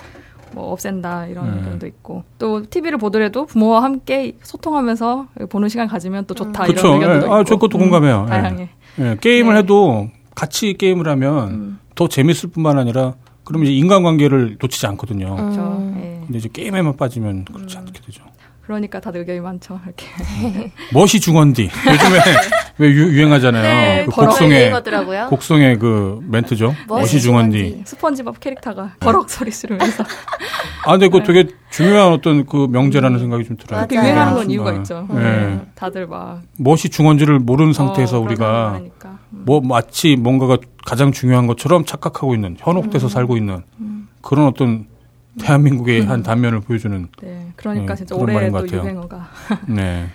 뭐 없앤다 이런 네. 의견도 있고 또 TV를 보더라도 부모와 함께 소통하면서 보는 시간 가지면 또 좋다 그렇죠. 이런 의견도 예. 있고 아, 저 그것도 공감해요. 예. 다양해. 예, 게임을 네. 해도 같이 게임을 하면 음. 더 재밌을 뿐만 아니라 그러면 이제 인간관계를 놓치지 않거든요. 그렇죠. 음. 예. 근데 이제 게임에만 빠지면 그렇지 않게 되죠. 그러니까 다들 의견이 많죠. 이렇게 (laughs) 멋이 중원디. 요즘에 (laughs) 왜 유, 유행하잖아요. 네, 그 유행하더라고요. 곡성의 그 멘트죠. 멋이 중원디. 스펀지밥 캐릭터가 버럭 소리 지르면서 아, 근데 그거 되게 중요한 어떤 그 명제라는 생각이 좀 들어요. 맞아요. 그렇게 유행하는 건 정말. 이유가 있죠. 예. 다들 막 멋이 중원지를 모르는 상태에서 어, 우리가. 음. 뭐 마치 뭔가가 가장 중요한 것처럼 착각하고 있는 현혹돼서 살고 있는 그런 어떤 대한민국의 한 단면을 보여주는 네, 그러니까 음, 진짜 그런 말인 올해 것또 같아요. 유행어가. (laughs) 네.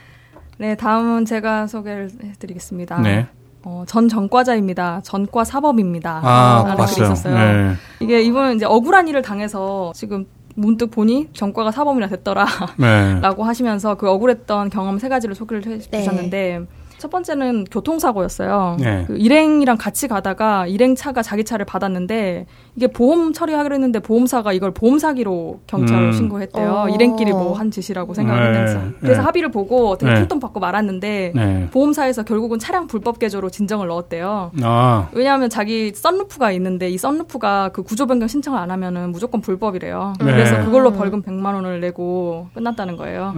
네, 다음은 제가 소개를 해드리겠습니다. 네. 어, 전 전과자입니다. 전과 사범입니다. 아, 라는 글이 봤어요. 있었어요. 네. 이게 이분은 이제 억울한 일을 당해서 지금 문득 보니 전과가 사범이나 됐더라. 네. (laughs) 라고 하시면서 그 억울했던 경험 세 가지를 소개를 해 네. 주셨는데 첫 번째는 교통사고였어요. 네. 그 일행이랑 같이 가다가 일행차가 자기 차를 받았는데 이게 보험 처리하기로 했는데 보험사가 이걸 보험 사기로 경찰을 음. 신고했대요. 어. 일행끼리 뭐 한 짓이라고 생각을 네. 했면서. 그래서 네. 합의를 보고 되게 네. 푼돈 받고 말았는데 네. 보험사에서 결국은 차량 불법 개조로 진정을 넣었대요. 아. 왜냐하면 자기 썬루프가 있는데 이 썬루프가 그 구조 변경 신청을 안 하면은 무조건 불법이래요. 네. 그래서 그걸로 벌금 100만 원을 내고 끝났다는 거예요.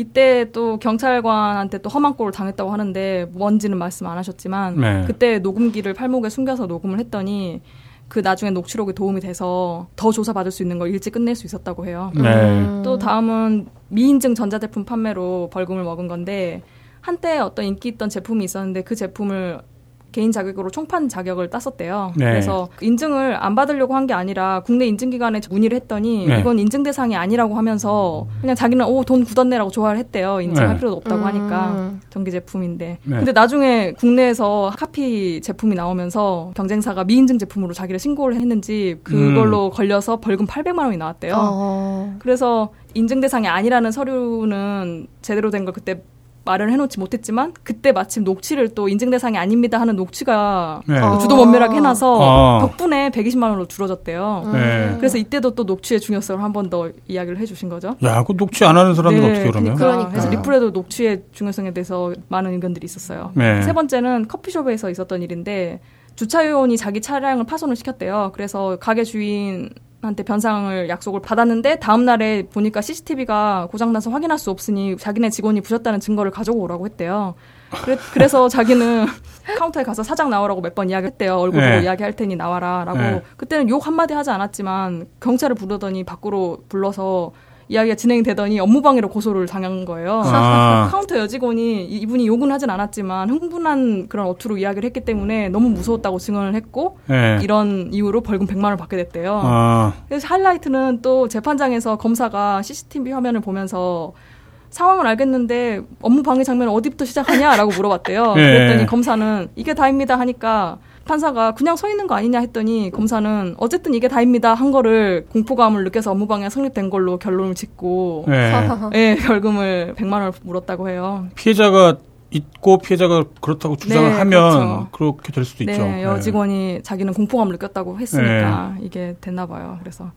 네. 이때 또 경찰관한테 또 험한 꼴을 당했다고 하는데 뭔지는 말씀 안 하셨지만 네. 그때 녹음기를 팔목에 숨겨서 녹음을 했더니 그 나중에 녹취록에 도움이 돼서 더 조사받을 수 있는 걸 일찍 끝낼 수 있었다고 해요. 네. 음. 또 다음은 미인증 전자제품 판매로 벌금을 먹은 건데 한때 어떤 인기 있던 제품이 있었는데 그 제품을 개인 자격으로 총판 자격을 땄었대요. 네. 그래서 인증을 안 받으려고 한 게 아니라 국내 인증기관에 문의를 했더니 네. 이건 인증 대상이 아니라고 하면서 그냥 자기는 오 돈 굳었네라고 좋아를 했대요. 인증할 네. 필요도 없다고 음. 하니까 전기 제품인데. 네. 근데 나중에 국내에서 카피 제품이 나오면서 경쟁사가 미인증 제품으로 자기를 신고를 했는지 그걸로 음. 걸려서 벌금 800만 원이 나왔대요. 어. 그래서 인증 대상이 아니라는 서류는 제대로 된 걸 그때 말을 해놓지 못했지만 그때 마침 녹취를 또 인증 대상이 아닙니다 하는 녹취가 네. 어. 주도 면밀하게 해놔서 어. 덕분에 120만 원으로 줄어졌대요. 네. 그래서 이때도 또 녹취의 중요성을 한 번 더 이야기를 해주신 거죠. 야, 그 녹취 안 하는 사람들 네, 어떻게 그러면? 그러니까. 그러니까요. 그래서 리플에도 녹취의 중요성에 대해서 많은 의견들이 있었어요. 네. 세 번째는 커피숍에서 있었던 일인데 주차 요원이 자기 차량을 파손을 시켰대요. 그래서 가게 주인한테 변상을 약속을 받았는데 다음 날에 보니까 CCTV가 고장나서 확인할 수 없으니 자기네 직원이 부셨다는 증거를 가지고 오라고 했대요. 그래서 (laughs) 자기는 카운터에 가서 사장 나오라고 몇 번 이야기했대요. 얼굴 보고 네. 이야기할 테니 나와라라고. 네. 그때는 욕 한마디 하지 않았지만 경찰을 부르더니 밖으로 불러서 이야기가 진행이 되더니 업무방해로 고소를 당한 거예요. 아. (laughs) 카운터 여직원이 이- 이분이 욕은 하진 않았지만 흥분한 그런 어투로 이야기를 했기 때문에 너무 무서웠다고 증언을 했고 네. 이런 이유로 벌금 100만 원을 받게 됐대요. 아. 그래서 하이라이트는 또 재판장에서 검사가 CCTV 화면을 보면서 상황을 알겠는데 업무 방해 장면은 어디부터 시작하냐라고 물어봤대요. 네. 그랬더니 검사는 이게 다입니다 하니까 판사가 그냥 서 있는 거 아니냐 했더니 검사는 어쨌든 이게 다입니다 한 거를 공포감을 느껴서 업무 방해 성립된 걸로 결론을 짓고 네. (laughs) 예, 벌금을 100만 원을 물었다고 해요. 피해자가 있고 피해자가 그렇다고 주장을 네, 하면 그렇죠. 그렇게될 수도 있죠. 네, 여직원이 자기는 공포감을 느꼈다고 했으니까 이게 됐나 봐요. 그래서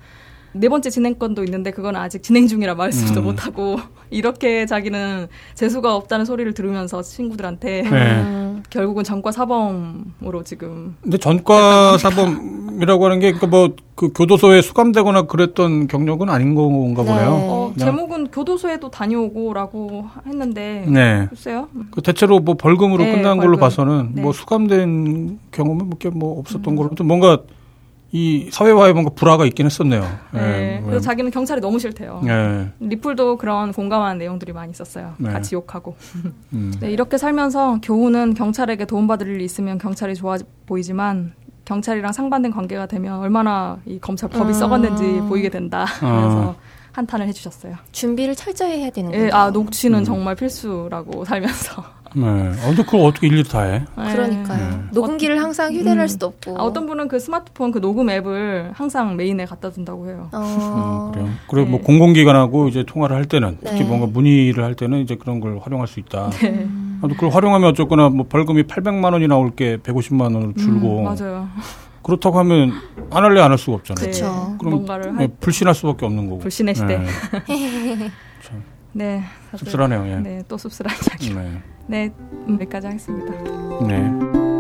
네 번째 진행건도 있는데 그건 아직 진행 중이라 말씀도 음. 못하고 (laughs) 이렇게 자기는 재수가 없다는 소리를 들으면서 친구들한테 네. 음. (laughs) 결국은 전과 사범으로 지금 근데 전과 사범이라고 하는 게 그러니까 뭐그 교도소에 수감되거나 그랬던 경력은 아닌 건가 네. 보네요. 어, 제목은 교도소에도 다녀오고라고 했는데 네. 글쎄요. 그 대체로 뭐 벌금으로 네, 끝난 걸로 벌금. 봐서는 네. 뭐 수감된 경험은 뭐게 뭐 없었던 걸로 또 뭔가 이 사회화에 뭔가 불화가 있긴 했었네요. 네. 예, 그래서 자기는 경찰이 너무 싫대요. 예. 리플도 그런 공감하는 내용들이 많이 있었어요. 네. 같이 욕하고. (laughs) 음. 네, 이렇게 살면서 교훈은 경찰에게 도움받을 일이 있으면 경찰이 좋아 보이지만 경찰이랑 상반된 관계가 되면 얼마나 이 검찰 법이 음. 썩었는지 보이게 된다. 어. 그래서 한탄을 해주셨어요. 준비를 철저히 해야 되는 거예요. 예, 아 녹취는 음. 정말 필수라고 살면서. 네. 어, 근데 그걸 어떻게 일일이 다 해? 네. 그러니까요. 네. 녹음기를 항상 휴대를 음. 할 수도 없고. 아, 어떤 분은 그 스마트폰 그 녹음 앱을 항상 메인에 갖다 둔다고 해요. 어. 음, 그래요. 그리고 뭐 네. 뭐 공공기관하고 이제 통화를 할 때는 특히 네. 뭔가 문의를 할 때는 이제 그런 걸 활용할 수 있다. 네. 아, 그걸 활용하면 어쨌거나 뭐 벌금이 800만 원이 나올 게 150만 원으로 줄고. 음, 맞아요. 그렇다고 하면 안 할래 안 할 수가 없잖아요. 그렇죠. 그럼 뭔가를 할... 불신할 수밖에 없는 거고. 불신의 시대. 네. (laughs) 네. 씁쓸하네요. 예. 네, 또 씁쓸한 이야기. 네. 네, 여기까지 하겠습니다. 네.